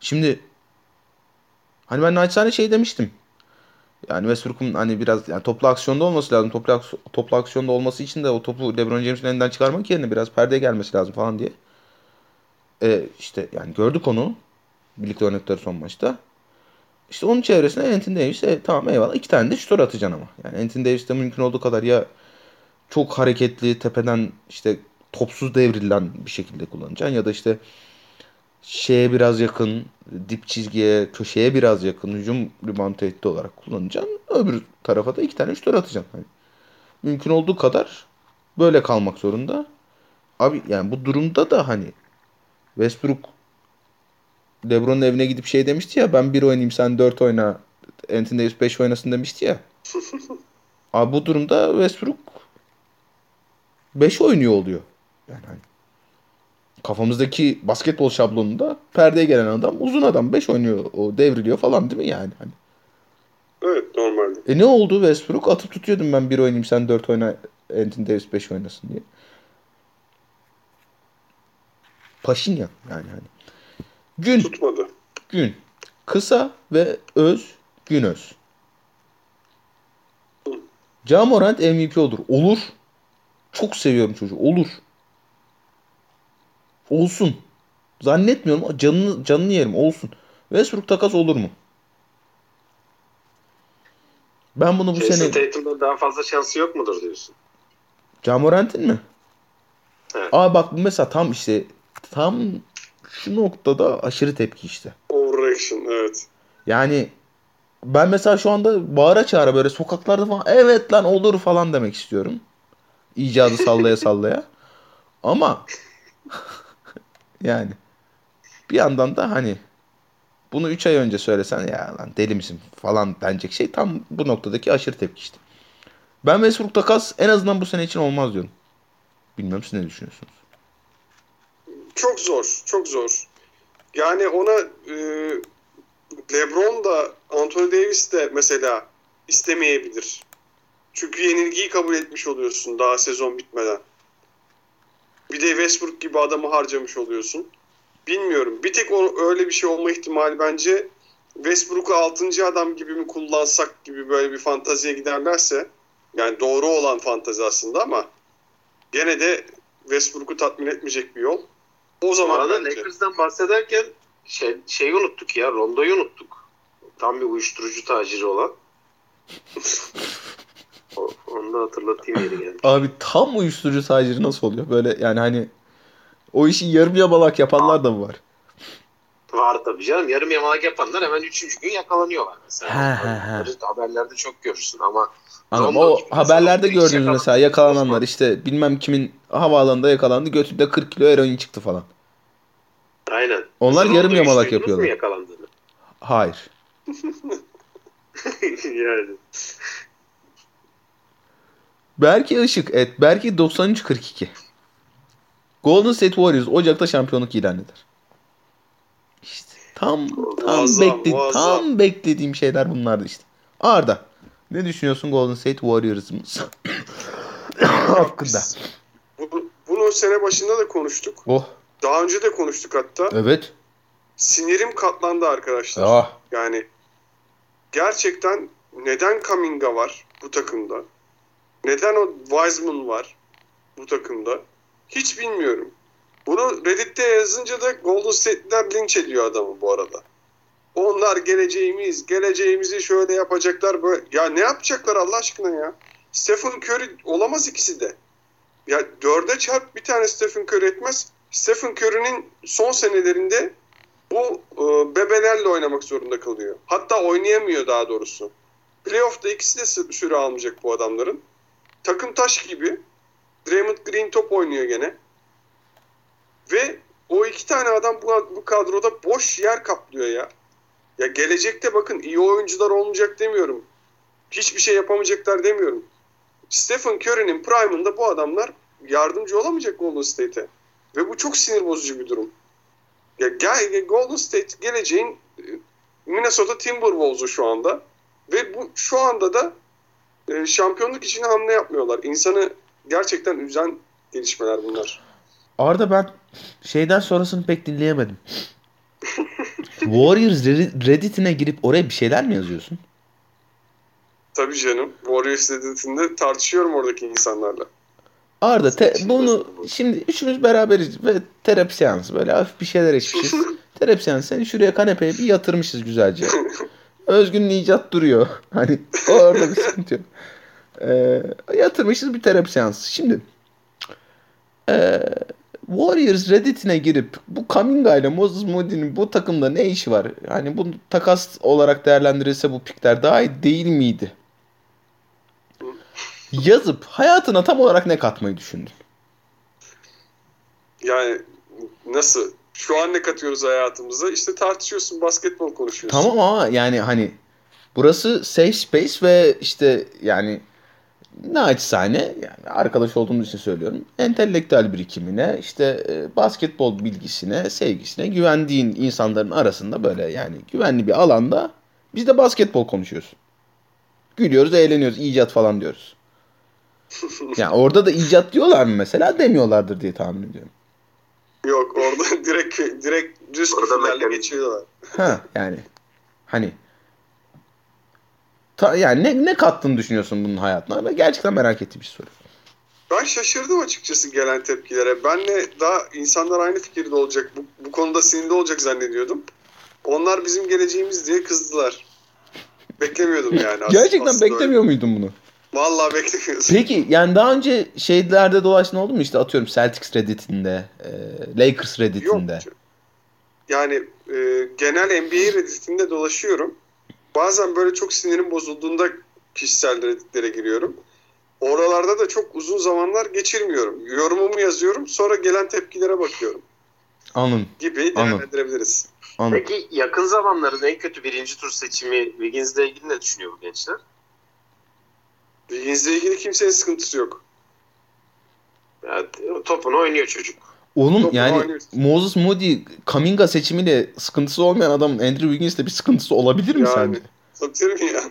Şimdi hani ben naçizane şey demiştim. Yani Westbrook'un hani biraz yani toplu aksiyonda olması lazım. Toplu, toplu aksiyonda olması için de o topu LeBron James'in elinden çıkarmak yerine biraz perdeye gelmesi lazım falan diye. E, işte yani gördük onu. Birlikte oynadıkları son maçta. İşte onun çevresine Anthony Davis e, tamam eyvallah iki tane de şutör atacaksın ama. Yani Anthony Davis de mümkün olduğu kadar ya çok hareketli tepeden işte topsuz devrilen bir şekilde kullanacaksın ya da işte şeye biraz yakın, dip çizgiye, köşeye biraz yakın hücum rebound tehdidi olarak kullanacaksın. Öbür tarafa da iki tane şutör atacaksın. Hani mümkün olduğu kadar böyle kalmak zorunda. Abi yani bu durumda da hani Westbrook LeBron'un evine gidip şey demişti ya ben bir oynayayım sen dört oyna Anthony Davis beş oynasın demişti ya. Abi bu durumda Westbrook 5 oynuyor oluyor. Yani hani kafamızdaki basketbol şablonunda perdeye gelen adam uzun adam 5 oynuyor o devriliyor falan değil mi yani hani. Evet normalde. E ne oldu Westbrook atıp tutuyordum ben bir oynayayım sen 4 oyna Anthony Davis 5 oynasın diye. Paşinyan yani hani. Gün Tutmadı. gün kısa ve öz gün öz. Camorant MVP olur. Olur. Çok seviyorum çocuğu. Olur. Olsun. Zannetmiyorum canını, canını yerim. Olsun. Westbrook takas olur mu? Ben bunu bu Jason sene... Tatum'dan daha fazla şansı yok mudur diyorsun? Camorant'in mi? Evet. Aa bak mesela tam işte tam şu noktada aşırı tepki işte. Overreaction evet. Yani ben mesela şu anda bağıra çağıra böyle sokaklarda falan evet lan olur falan demek istiyorum. İcadı sallaya sallaya. Ama yani bir yandan da hani bunu 3 ay önce söylesen ya lan deli misin falan denecek şey tam bu noktadaki aşırı tepki işte. Ben Westbrook takas en azından bu sene için olmaz diyorum. Bilmem siz ne düşünüyorsunuz? Çok zor. Çok zor. Yani ona e, LeBron da Anthony Davis de mesela istemeyebilir. Çünkü yenilgiyi kabul etmiş oluyorsun daha sezon bitmeden. Bir de Westbrook gibi adamı harcamış oluyorsun. Bilmiyorum. Bir tek o, öyle bir şey olma ihtimali bence Westbrook'u 6. adam gibi mi kullansak gibi böyle bir fantaziye giderlerse yani doğru olan fantazi aslında ama gene de Westbrook'u tatmin etmeyecek bir yol. O Bu zaman arada bence. Lakers'dan bahsederken şey, şeyi unuttuk ya. Rondo'yu unuttuk. Tam bir uyuşturucu taciri olan. Onu da hatırlatayım yeri geldi. Abi tam uyuşturucu taciri nasıl oluyor? Böyle yani hani o işi yarım yamalak yapanlar da mı var? Var tabii canım. Yarım yamalak yapanlar hemen üçüncü gün yakalanıyorlar mesela. He, he, he. Haberlerde çok görürsün ama Anladım. O haberlerde gördüğünüz yakalan- mesela yakalananlar işte bilmem kimin havaalanında yakalandı götünde 40 kilo eroin çıktı falan. aynen. Onlar Siz yarım yamalak yapıyorlar. mu yakalandığını? Hayır. yani. Berke Işık et. Berke 93-42. Golden State Warriors Ocak'ta şampiyonluk ilan eder. İşte tam tam Muazzam, bekle muazzam. tam beklediğim şeyler bunlardı işte. Arda ne düşünüyorsun Golden State Warriors'ımız hakkında? Bu- bunu sene başında da konuştuk. Oh Daha önce de konuştuk hatta. evet. Sinirim katlandı arkadaşlar. Ah Yani gerçekten neden Kaminga var bu takımda? Neden o Wiseman var bu takımda? Hiç bilmiyorum. Bunu Reddit'te yazınca da Golden State'ler linç ediyor adamı bu arada. Onlar geleceğimiz, geleceğimizi şöyle yapacaklar böyle. Ya ne yapacaklar Allah aşkına ya? Stephen Curry olamaz ikisi de. Ya dörde çarp bir tane Stephen Curry etmez. Stephen Curry'nin son senelerinde bu e, bebelerle oynamak zorunda kalıyor. Hatta oynayamıyor daha doğrusu. Playoff'ta ikisi de süre almayacak bu adamların. Takım taş gibi. Draymond Green top oynuyor gene. Ve o iki tane adam bu, bu kadroda boş yer kaplıyor ya. Ya gelecekte bakın iyi oyuncular olmayacak demiyorum. Hiçbir şey yapamayacaklar demiyorum. Stephen Curry'nin prime'ında bu adamlar yardımcı olamayacak Golden State'e. Ve bu çok sinir bozucu bir durum. Ya gel, Golden State geleceğin e, Minnesota Timberwolves'u şu anda. Ve bu şu anda da e, şampiyonluk için hamle yapmıyorlar. İnsanı gerçekten üzen gelişmeler bunlar. Arda ben şeyden sonrasını pek dinleyemedim. Warriors Re- Reddit'ine girip oraya bir şeyler mi yazıyorsun? Tabii canım. Warriors dediğinde tartışıyorum oradaki insanlarla. Arda te- bunu şimdi üçümüz beraberiz ve terapi seansı böyle hafif bir şeyler içmişiz. terapi seansı seni şuraya kanepeye bir yatırmışız güzelce. Özgün'ün icat duruyor. Hani orada bir sıkıntı yok. Ee, yatırmışız bir terapi seansı. Şimdi ee, Warriors Reddit'ine girip bu Kaminga ile Moses Moody'nin bu takımda ne işi var? Hani bu takas olarak değerlendirilse bu pikler daha iyi değil miydi? Yazıp hayatına tam olarak ne katmayı düşündün? Yani nasıl? Şu an ne katıyoruz hayatımıza? İşte tartışıyorsun, basketbol konuşuyorsun. Tamam ama yani hani burası safe space ve işte yani naçizane yani arkadaş olduğumuz için söylüyorum. Entelektüel birikimine, işte e, basketbol bilgisine, sevgisine güvendiğin insanların arasında böyle yani güvenli bir alanda biz de basketbol konuşuyoruz. Gülüyoruz, eğleniyoruz, icat falan diyoruz. yani orada da icat diyorlar mı mesela? Demiyorlardır diye tahmin ediyorum. Yok orada direkt direkt düz Orada küfürlerle geçiyorlar. Ha yani hani ta, yani ne, ne kattığını düşünüyorsun bunun hayatına? Ben gerçekten merak ettiğim bir soru. Ben şaşırdım açıkçası gelen tepkilere. Benle daha insanlar aynı fikirde olacak. Bu, bu konuda senin de olacak zannediyordum. Onlar bizim geleceğimiz diye kızdılar. Beklemiyordum yani. Gerçekten aslında beklemiyor muydun bunu? Vallahi beklemiyordum. Peki yani daha önce şeylerde dolaştın oldu mu işte atıyorum Celtics Reddit'inde, e, Lakers Yok. Reddit'inde. Yani e, genel NBA Reddit'inde dolaşıyorum. Bazen böyle çok sinirim bozulduğunda kişisel Reddit'lere giriyorum. Oralarda da çok uzun zamanlar geçirmiyorum. Yorumumu yazıyorum sonra gelen tepkilere bakıyorum Anladım, gibi Anladım. değerlendirebiliriz. anladım. Peki yakın zamanların en kötü birinci tur seçimi Wiggins'le ilgili ne düşünüyor bu gençler? Bilginizle ilgili kimsenin sıkıntısı yok. Ya, topunu oynuyor çocuk. Oğlum Topunu yani oynuyorsun. Moses Moody Kaminga seçimiyle sıkıntısı olmayan adamın Andrew Wiggins'le bir sıkıntısı olabilir mi Yani. sence? Satır mı ya?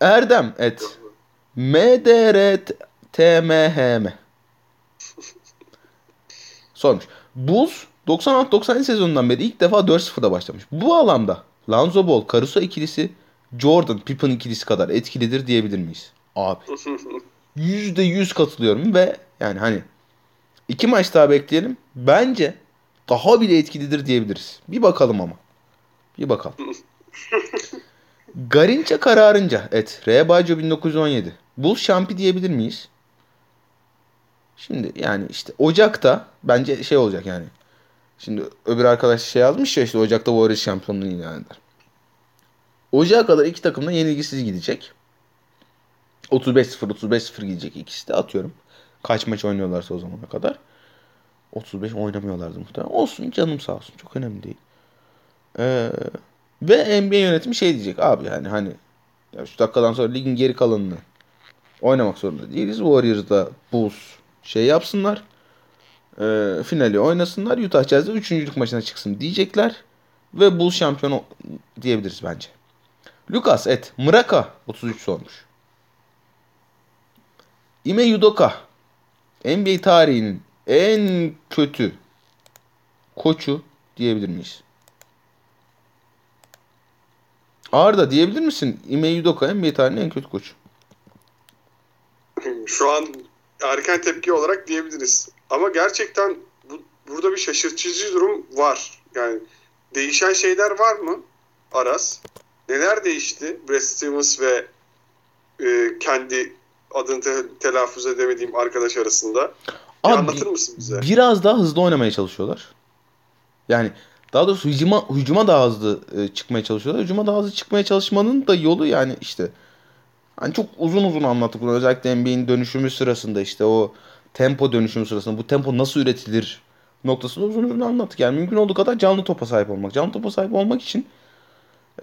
Erdem et. MDRTMHM Sormuş. Bulls 96-97 sezonundan beri ilk defa 4-0'da başlamış. Bu alanda Lonzo Ball, Caruso ikilisi Jordan, Pippen ikilisi kadar etkilidir diyebilir miyiz? Abi %100 katılıyorum ve yani hani iki maç daha bekleyelim. Bence daha bile etkilidir diyebiliriz. Bir bakalım ama. Bir bakalım. Garinça kararınca et. R. Baggio 1917. Bulls şampi diyebilir miyiz? Şimdi yani işte Ocak'ta bence şey olacak yani. Şimdi öbür arkadaş şey yazmış ya işte Ocak'ta Warriors şampiyonluğunu ilan eder. Ocağa kadar iki takım da yenilgisiz gidecek. 35-0 35-0 gidecek ikisi de atıyorum. Kaç maç oynuyorlarsa o zamana kadar. 35 oynamıyorlardı muhtemelen. Olsun canım sağ olsun. Çok önemli değil. Ee, ve NBA yönetimi şey diyecek abi yani hani ya şu dakikadan sonra ligin geri kalanını oynamak zorunda değiliz. Warriors'da Bulls şey yapsınlar. E, finali oynasınlar. Utah Jazz de üçüncülük maçına çıksın diyecekler. Ve Bulls şampiyonu diyebiliriz bence. Lucas et. Mraka 33 sormuş. Ime Yudoka NBA tarihinin en kötü koçu diyebilir miyiz? Arda diyebilir misin? Ime Yudoka NBA tarihinin en kötü koçu. Şu an erken tepki olarak diyebiliriz. Ama gerçekten bu, burada bir şaşırtıcı durum var. Yani değişen şeyler var mı Aras? Neler değişti Brad Stevens ve e, kendi adını te- telaffuz edemediğim arkadaş arasında? Abi, anlatır mısın bize? Biraz daha hızlı oynamaya çalışıyorlar. Yani daha doğrusu hücuma, hücuma daha hızlı e, çıkmaya çalışıyorlar. Hücuma daha hızlı çıkmaya çalışmanın da yolu yani işte hani çok uzun uzun anlattık bunu. Özellikle NBA'in dönüşümü sırasında işte o tempo dönüşümü sırasında bu tempo nasıl üretilir noktasında uzun uzun anlattık. Yani mümkün olduğu kadar canlı topa sahip olmak. Canlı topa sahip olmak için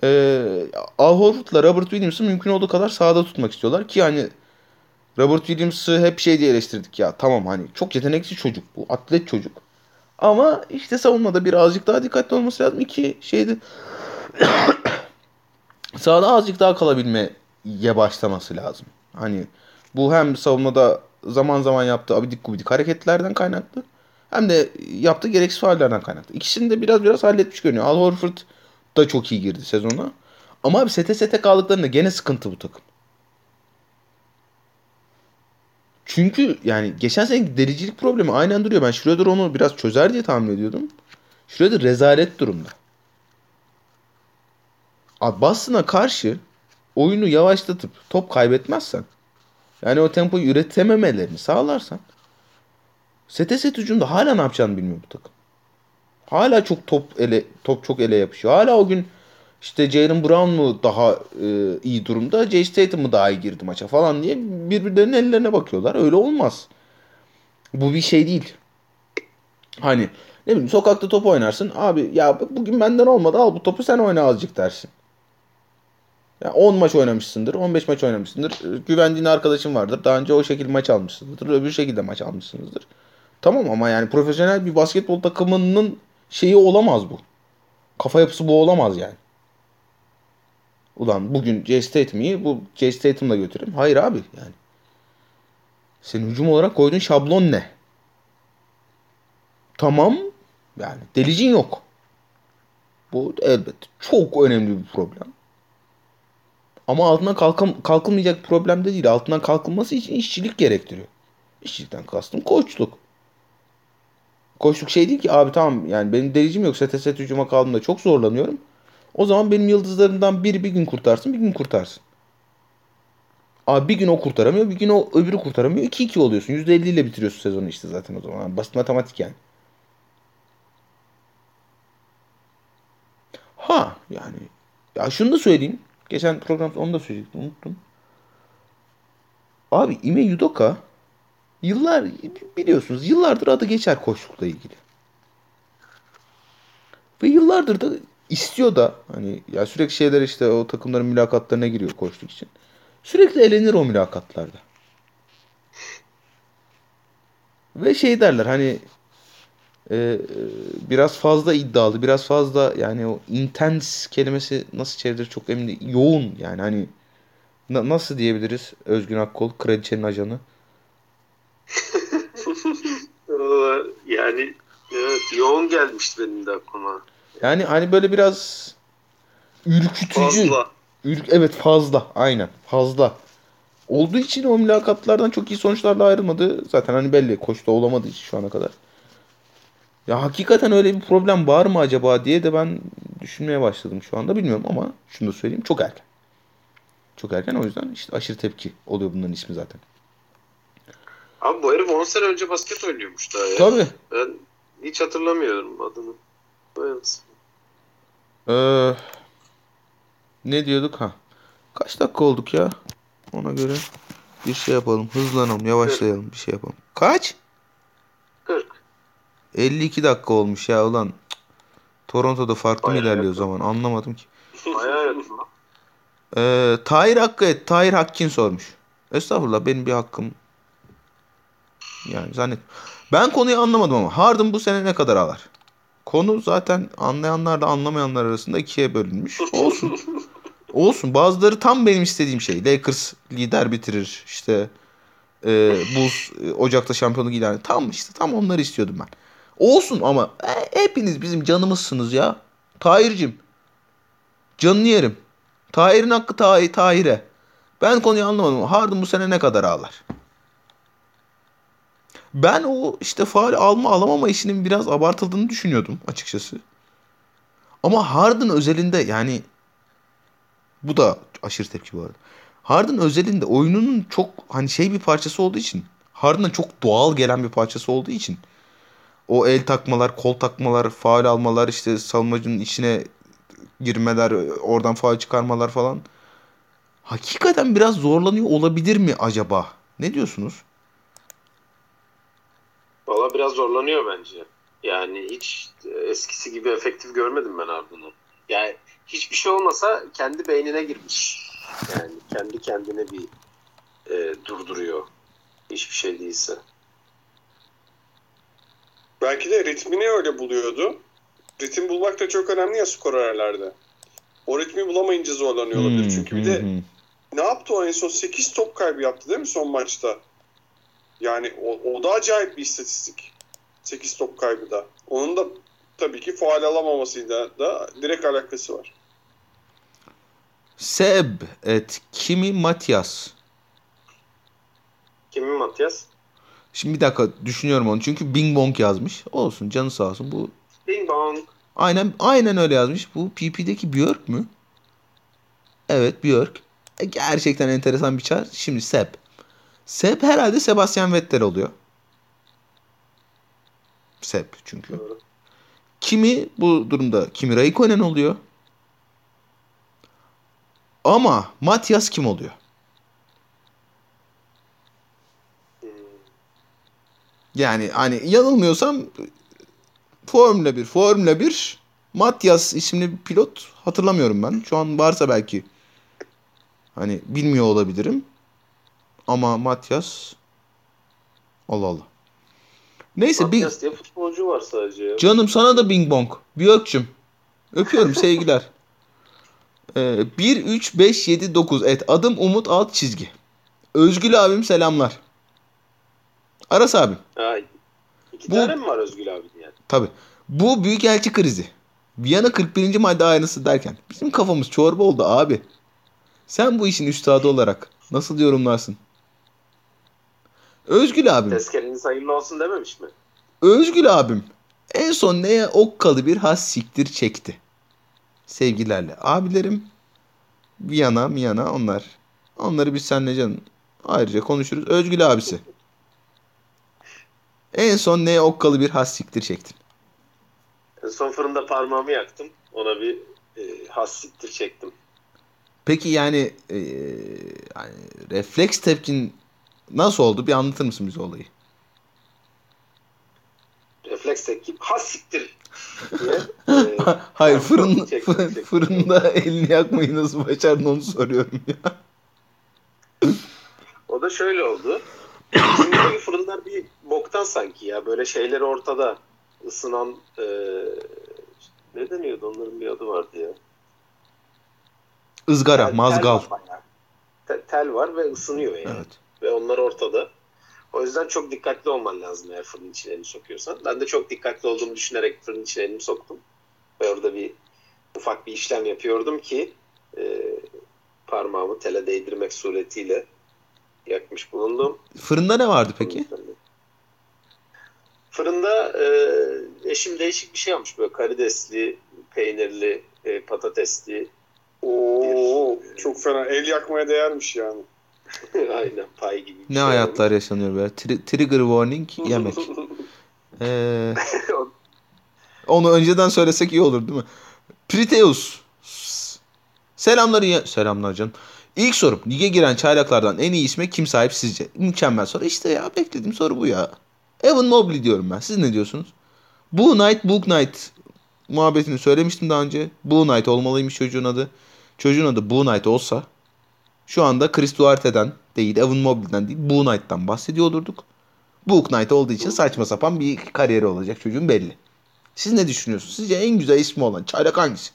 e, Al Horford'la Robert Williams'ı mümkün olduğu kadar sahada tutmak istiyorlar ki hani Robert Williams'ı hep şey diye eleştirdik ya tamam hani çok yetenekli çocuk bu atlet çocuk. Ama işte savunmada birazcık daha dikkatli olması lazım. İki şeyde sahada azıcık daha kalabilmeye başlaması lazım. Hani bu hem savunmada zaman zaman yaptığı abidik gubidik hareketlerden kaynaklı hem de yaptığı gereksiz faallerden kaynaklı. İkisini de biraz biraz halletmiş görünüyor. Al Horford da çok iyi girdi sezona. Ama abi sete sete kaldıklarında gene sıkıntı bu takım. Çünkü yani geçen seneki delicilik problemi aynen duruyor. Ben Schroeder onu biraz çözer diye tahmin ediyordum. Schroeder rezalet durumda. Abi Boston'a karşı oyunu yavaşlatıp top kaybetmezsen yani o tempoyu üretememelerini sağlarsan sete set hücumda hala ne yapacağını bilmiyor bu takım. Hala çok top ele top çok ele yapışıyor. Hala o gün işte Jalen Brown mu daha e, iyi durumda, Jay Tatum mu daha iyi girdi maça falan diye birbirlerinin ellerine bakıyorlar. Öyle olmaz. Bu bir şey değil. Hani ne bileyim sokakta top oynarsın. Abi ya bugün benden olmadı al bu topu sen oyna azıcık dersin. Ya 10 maç oynamışsındır, 15 maç oynamışsındır. Güvendiğin arkadaşın vardır. Daha önce o şekilde maç almışsınızdır. Öbür şekilde maç almışsınızdır. Tamam ama yani profesyonel bir basketbol takımının şeyi olamaz bu. Kafa yapısı bu olamaz yani. Ulan bugün iyi, bu Jay Tatum'la götüreyim. Hayır abi yani. Senin hücum olarak koyduğun şablon ne? Tamam. Yani delicin yok. Bu elbet çok önemli bir problem. Ama altından kalkam kalkılmayacak problem de değil. Altından kalkılması için işçilik gerektiriyor. İşçilikten kastım koçluk. Koçluk şey değil ki abi tamam yani benim delicim yok. Sete set hücuma kaldığımda çok zorlanıyorum. O zaman benim yıldızlarımdan biri bir gün kurtarsın bir gün kurtarsın. Abi bir gün o kurtaramıyor bir gün o öbürü kurtaramıyor. 2-2 oluyorsun. %50 ile bitiriyorsun sezonu işte zaten o zaman. Basit matematik yani. Ha yani ya şunu da söyleyeyim. Geçen programda onu da söyleyecektim unuttum. Abi Ime Yudoka yıllar biliyorsunuz yıllardır adı geçer koçlukla ilgili. Ve yıllardır da istiyor da hani ya sürekli şeyler işte o takımların mülakatlarına giriyor koçluk için. Sürekli elenir o mülakatlarda. Ve şey derler hani e, biraz fazla iddialı, biraz fazla yani o intense kelimesi nasıl çevrilir çok emin değilim. Yoğun yani hani na, nasıl diyebiliriz Özgün Akkol, kraliçenin ajanı? Yani evet, yoğun gelmişti benim de aklıma. Yani hani böyle biraz ürkütücü. Fazla. Ürk, evet fazla aynen fazla. Olduğu için o mülakatlardan çok iyi sonuçlarla ayrılmadı. Zaten hani belli koçta olamadığı için şu ana kadar. Ya hakikaten öyle bir problem var mı acaba diye de ben düşünmeye başladım şu anda. Bilmiyorum ama şunu da söyleyeyim çok erken. Çok erken o yüzden işte aşırı tepki oluyor bunların ismi zaten. Abi bu herif 10 sene önce basket oynuyormuş daha ya. Tabii. Ben hiç hatırlamıyorum adını. Ee, ne diyorduk ha? Kaç dakika olduk ya? Ona göre bir şey yapalım. Hızlanalım, yavaşlayalım, bir şey yapalım. Kaç? 40. 52 dakika olmuş ya ulan. Toronto'da farklı mı ilerliyor o zaman anlamadım ki. Bayağı yakın Ee, Tahir Hakkı. Tahir Hakkin sormuş. Estağfurullah benim bir hakkım. Yani zannet. Ben konuyu anlamadım ama Harden bu sene ne kadar alır? Konu zaten anlayanlarla anlamayanlar arasında ikiye bölünmüş. Olsun. Olsun. Bazıları tam benim istediğim şey. Lakers lider bitirir. İşte e, Bulls e, Ocak'ta şampiyonluk ilan Tam işte tam onları istiyordum ben. Olsun ama e, hepiniz bizim canımızsınız ya. Tahir'cim. Canını yerim. Tahir'in hakkı Tahir, Tahir'e. Ben konuyu anlamadım. Harden bu sene ne kadar ağlar? Ben o işte faal alma alamama işinin biraz abartıldığını düşünüyordum açıkçası. Ama Harden özelinde yani bu da aşırı tepki bu arada. Harden özelinde oyununun çok hani şey bir parçası olduğu için Harden'a çok doğal gelen bir parçası olduğu için o el takmalar, kol takmalar, faal almalar, işte savunmacının içine girmeler, oradan faal çıkarmalar falan. Hakikaten biraz zorlanıyor olabilir mi acaba? Ne diyorsunuz? Valla biraz zorlanıyor bence. Yani hiç eskisi gibi efektif görmedim ben Arda'nı. Yani hiçbir şey olmasa kendi beynine girmiş. Yani kendi kendine bir e, durduruyor. Hiçbir şey değilse. Belki de ritmini öyle buluyordu. Ritim bulmak da çok önemli ya skorerlerde. O ritmi bulamayınca zorlanıyor olabilir. Hmm, Çünkü bir de hmm. ne yaptı o en son 8 top kaybı yaptı değil mi son maçta? Yani o, o da acayip bir istatistik. 8 top kaybı da. Onun da tabii ki faal alamamasıyla da direkt alakası var. Seb et Kimi Matias. Kimin Matias? Şimdi bir dakika düşünüyorum onu. Çünkü Bing Bong yazmış. Olsun canı sağ olsun. Bu Bing bong. aynen aynen öyle yazmış. Bu PP'deki Björk mü? Evet Björk. E, gerçekten enteresan bir çar. Şimdi Seb. Seb herhalde Sebastian Vettel oluyor. Seb çünkü. Doğru. Kimi bu durumda Kimi Raikkonen oluyor. Ama Matias kim oluyor? Hmm. Yani hani yanılmıyorsam Formula 1, Formula 1 Matias isimli bir pilot hatırlamıyorum ben. Şu an varsa belki hani bilmiyor olabilirim. Ama Matias Allah Allah. Neyse bir Matias diye futbolcu var sadece ya. canım sana da bing bong. Biyokçum. Öpüyorum sevgiler. Ee, 1 3 5 7 9 et adım Umut alt çizgi. Özgül abim selamlar. Aras abim. Ha, iki Bu- tane mi var Özgül abi yani? Tabi. Bu büyükelçi krizi. Viyana 41. madde aynısı derken bizim kafamız çorba oldu abi. Sen bu işin üstadı olarak nasıl yorumlarsın? Özgül abim. Tezkereniz hayırlı olsun dememiş mi? Özgül abim. En son neye okkalı bir has siktir çekti. Sevgilerle. Abilerim Viyana, Miyana onlar. Onları biz seninle canım ayrıca konuşuruz. Özgül abisi. En son neye okkalı bir has siktir çektin. En son fırında parmağımı yaktım. Ona bir e, has siktir çektim. Peki yani, e, yani refleks tepkin nasıl oldu? Bir anlatır mısın bize olayı? Refleks tepki has siktir diye. e, Hayır fırın, çektim, fı- çektim. fırında elini yakmayı nasıl başardın onu soruyorum ya. o da şöyle oldu. Şimdiki fırınlar bir boktan sanki ya. Böyle şeyler ortada. ısınan e, ne deniyordu? Onların bir adı vardı ya. Izgara, Tel- mazgal. Tel var. Te- tel var ve ısınıyor yani. Evet. Ve onlar ortada. O yüzden çok dikkatli olman lazım eğer fırın içine elini sokuyorsan. Ben de çok dikkatli olduğumu düşünerek fırın içine elimi soktum. Ve orada bir ufak bir işlem yapıyordum ki e, parmağımı tele değdirmek suretiyle yakmış bulundum. Fırında ne vardı peki? Fırında e, eşim değişik bir şey yapmış böyle karidesli, peynirli, e, patatesli. Oo çok fena. El yakmaya değermiş yani. Aynen pay gibi Ne şey hayatlar yaşanıyor böyle. Tri- trigger warning yemek. Ee, onu önceden söylesek iyi olur değil mi? Priteus. Selamlar ya. Selamlar canım. İlk sorum. Lige giren çaylaklardan en iyi isme kim sahip sizce? Mükemmel soru. İşte ya beklediğim soru bu ya. Evan Mobley diyorum ben. Siz ne diyorsunuz? Bu Knight, Book Knight muhabbetini söylemiştim daha önce. Bu Knight olmalıymış çocuğun adı. Çocuğun adı Bu Knight olsa şu anda Chris Duarte'den değil, Evan Mobley'den değil, Bu Knight'tan bahsediyor olurduk. Book Knight olduğu için saçma sapan bir kariyeri olacak çocuğun belli. Siz ne düşünüyorsunuz? Sizce en güzel ismi olan çaylak hangisi?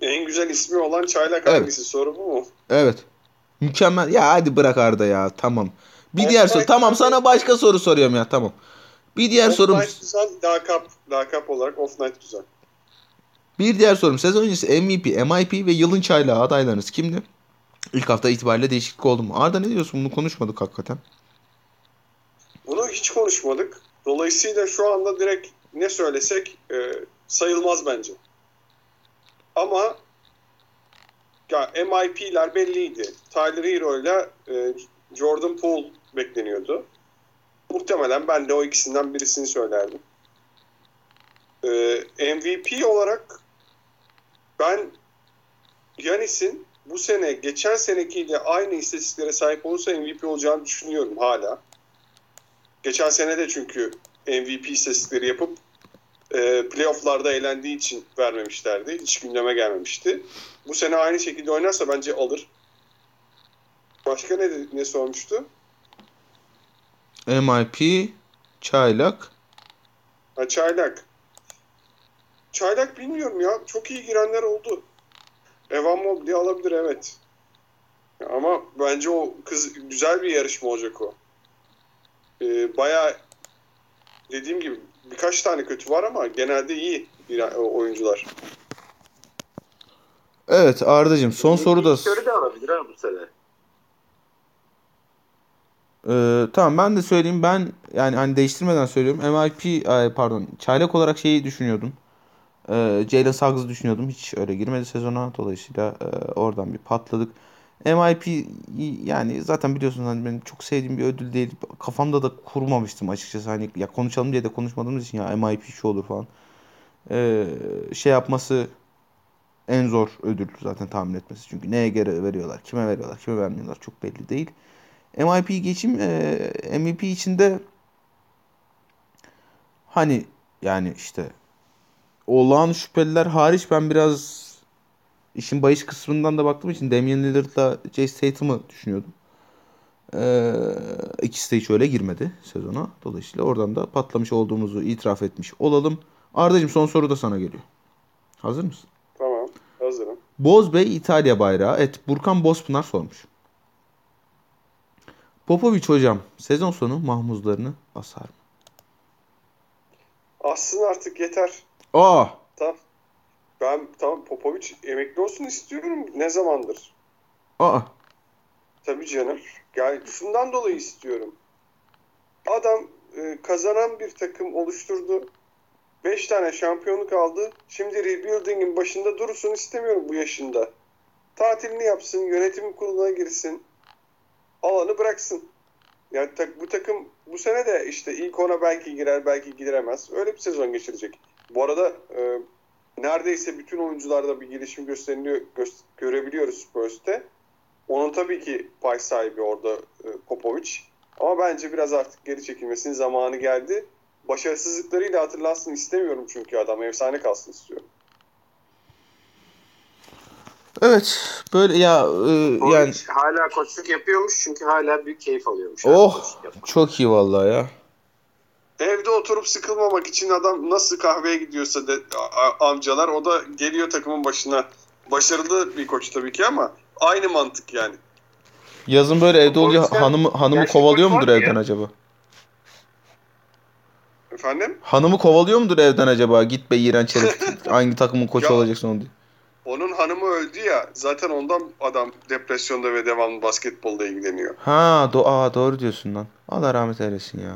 En güzel ismi olan çaylak Evet. hangisi? Soru bu mu? Evet. Mükemmel. Ya hadi bırak Arda ya. Tamam. Bir Off diğer soru. Tamam sana başka soru soruyorum ya. Tamam. Bir diğer Off sorum. Night güzel. Lakap. Lakap olarak Off Night güzel. Bir diğer sorum. Sezon öncesi MVP, MIP ve yılın çaylağı adaylarınız kimdi? İlk hafta itibariyle değişiklik oldu mu? Arda ne diyorsun? Bunu konuşmadık hakikaten. Bunu hiç konuşmadık. Dolayısıyla şu anda direkt ne söylesek e, sayılmaz bence. Ama ya MIP'ler belliydi. Tyler Hero ile e, Jordan Poole bekleniyordu. Muhtemelen ben de o ikisinden birisini söylerdim. E, MVP olarak ben Yanis'in bu sene geçen senekiyle aynı istatistiklere sahip olursa MVP olacağını düşünüyorum hala. Geçen sene de çünkü MVP istatistikleri yapıp e, playofflarda eğlendiği için vermemişlerdi. Hiç gündeme gelmemişti. Bu sene aynı şekilde oynarsa bence alır. Başka ne, ne sormuştu? MIP, çaylak. Ha, Çaylak. Çaylak bilmiyorum ya. Çok iyi girenler oldu. Evan Mobley alabilir evet. Ama bence o kız güzel bir yarışma olacak o. Ee, bayağı dediğim gibi birkaç tane kötü var ama genelde iyi bir oyuncular. Evet Arda'cığım son soru da Curry de alabilir ha bu sene. Ee, tamam ben de söyleyeyim ben yani hani değiştirmeden söylüyorum MIP ay, pardon çaylak olarak şeyi düşünüyordum. Ee, Jalen Suggs'ı düşünüyordum. Hiç öyle girmedi sezona. Dolayısıyla e, oradan bir patladık. MIP yani zaten biliyorsunuz hani benim çok sevdiğim bir ödül değil. Kafamda da kurmamıştım açıkçası. Hani ya konuşalım diye de konuşmadığımız için ya MIP şu olur falan. Ee, şey yapması en zor ödül zaten tahmin etmesi. Çünkü neye göre veriyorlar, kime veriyorlar, kime vermiyorlar çok belli değil. MIP geçim e, MVP içinde hani yani işte olağan şüpheliler hariç ben biraz işin bahis kısmından da baktığım için Damian Lillard'la Jason Tatum'ı düşünüyordum. Ee, ikisi de hiç öyle girmedi sezona. Dolayısıyla oradan da patlamış olduğumuzu itiraf etmiş olalım. Arda'cığım son soru da sana geliyor. Hazır mısın? Tamam. Hazırım. Bozbey İtalya bayrağı. Et Burkan Bozpınar sormuş. Popovic hocam sezon sonu mahmuzlarını asar mı? Aslında artık yeter. Aa! Tamam. Ben tamam Popovic emekli olsun istiyorum. Ne zamandır? Aa! Tabii canım. Yani şundan dolayı istiyorum. Adam e, kazanan bir takım oluşturdu. 5 tane şampiyonluk aldı. Şimdi rebuilding'in başında dursun istemiyorum bu yaşında. Tatilini yapsın, yönetim kuruluna girsin. Alanı bıraksın. Yani tak, bu takım bu sene de işte ilk ona belki girer, belki giremez. Öyle bir sezon geçirecek. Bu arada e, neredeyse bütün oyuncularda bir gelişim gösteriliyor, gö- görebiliyoruz Spurs'te. Onun tabii ki pay sahibi orada e, Popovic. Ama bence biraz artık geri çekilmesinin zamanı geldi. Başarısızlıklarıyla hatırlansın istemiyorum çünkü adam efsane kalsın istiyorum. Evet böyle ya e, yani hala koçluk yapıyormuş çünkü hala büyük keyif alıyormuş. Oh! Çok iyi vallahi ya. Evde oturup sıkılmamak için adam nasıl kahveye gidiyorsa de, a- amcalar o da geliyor takımın başına. Başarılı bir koç tabii ki ama aynı mantık yani. Yazın böyle evde olunca Popovic'ten hanımı hanımı kovalıyor mudur evden ya? acaba? Efendim? Hanımı kovalıyor mudur evden acaba? Git be iğrenç herif. Hangi takımın koçu Ya. olacaksın onu diye. Onun hanımı öldü ya zaten ondan adam depresyonda ve devamlı basketbolla ilgileniyor. Ha do aa, doğru diyorsun lan. Allah rahmet eylesin ya.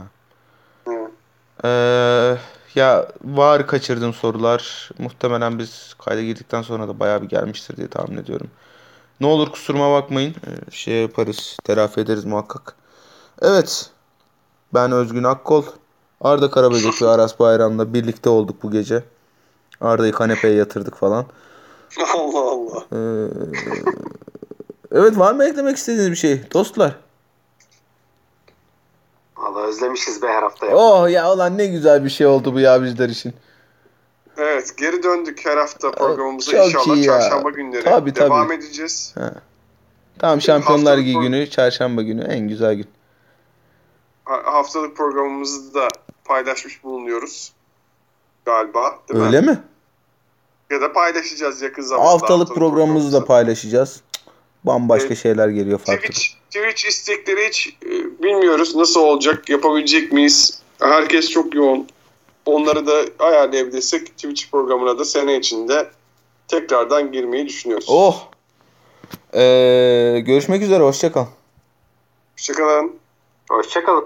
Ee, ya var kaçırdığım sorular. Muhtemelen biz kayda girdikten sonra da bayağı bir gelmiştir diye tahmin ediyorum. Ne olur kusuruma bakmayın. Ee, şey yaparız. Telafi ederiz muhakkak. Evet. Ben Özgün Akkol. Arda Karaböcek ve Aras Bayram'la birlikte olduk bu gece. Arda'yı kanepeye yatırdık falan. Allah Allah. Ee, evet var mı eklemek istediğiniz bir şey? Dostlar. Valla özlemişiz be her hafta. ya. Oh ya ulan ne güzel bir şey oldu bu ya bizler için. Evet geri döndük her hafta programımıza çok inşallah iyi ya. çarşamba günleri Tabii, tabii. devam edeceğiz. Tamam Şampiyonlar Haftalık Ligi günü, çarşamba günü en güzel gün. Ha- Haftalık programımızı da paylaşmış bulunuyoruz. Galiba değil mi? Öyle mi? Ya da paylaşacağız yakın zamanda. Haftalık programımızı da paylaşacağız. Bambaşka Evet. şeyler geliyor farklı. Twitch, Twitch istekleri hiç e, bilmiyoruz nasıl olacak, yapabilecek miyiz? Herkes çok yoğun. Onları da ayarlayabilirsek Twitch programına da sene içinde tekrardan girmeyi düşünüyoruz. Oh. Ee, görüşmek üzere hoşça kal. Hoşçakalın. Hoşçakalın.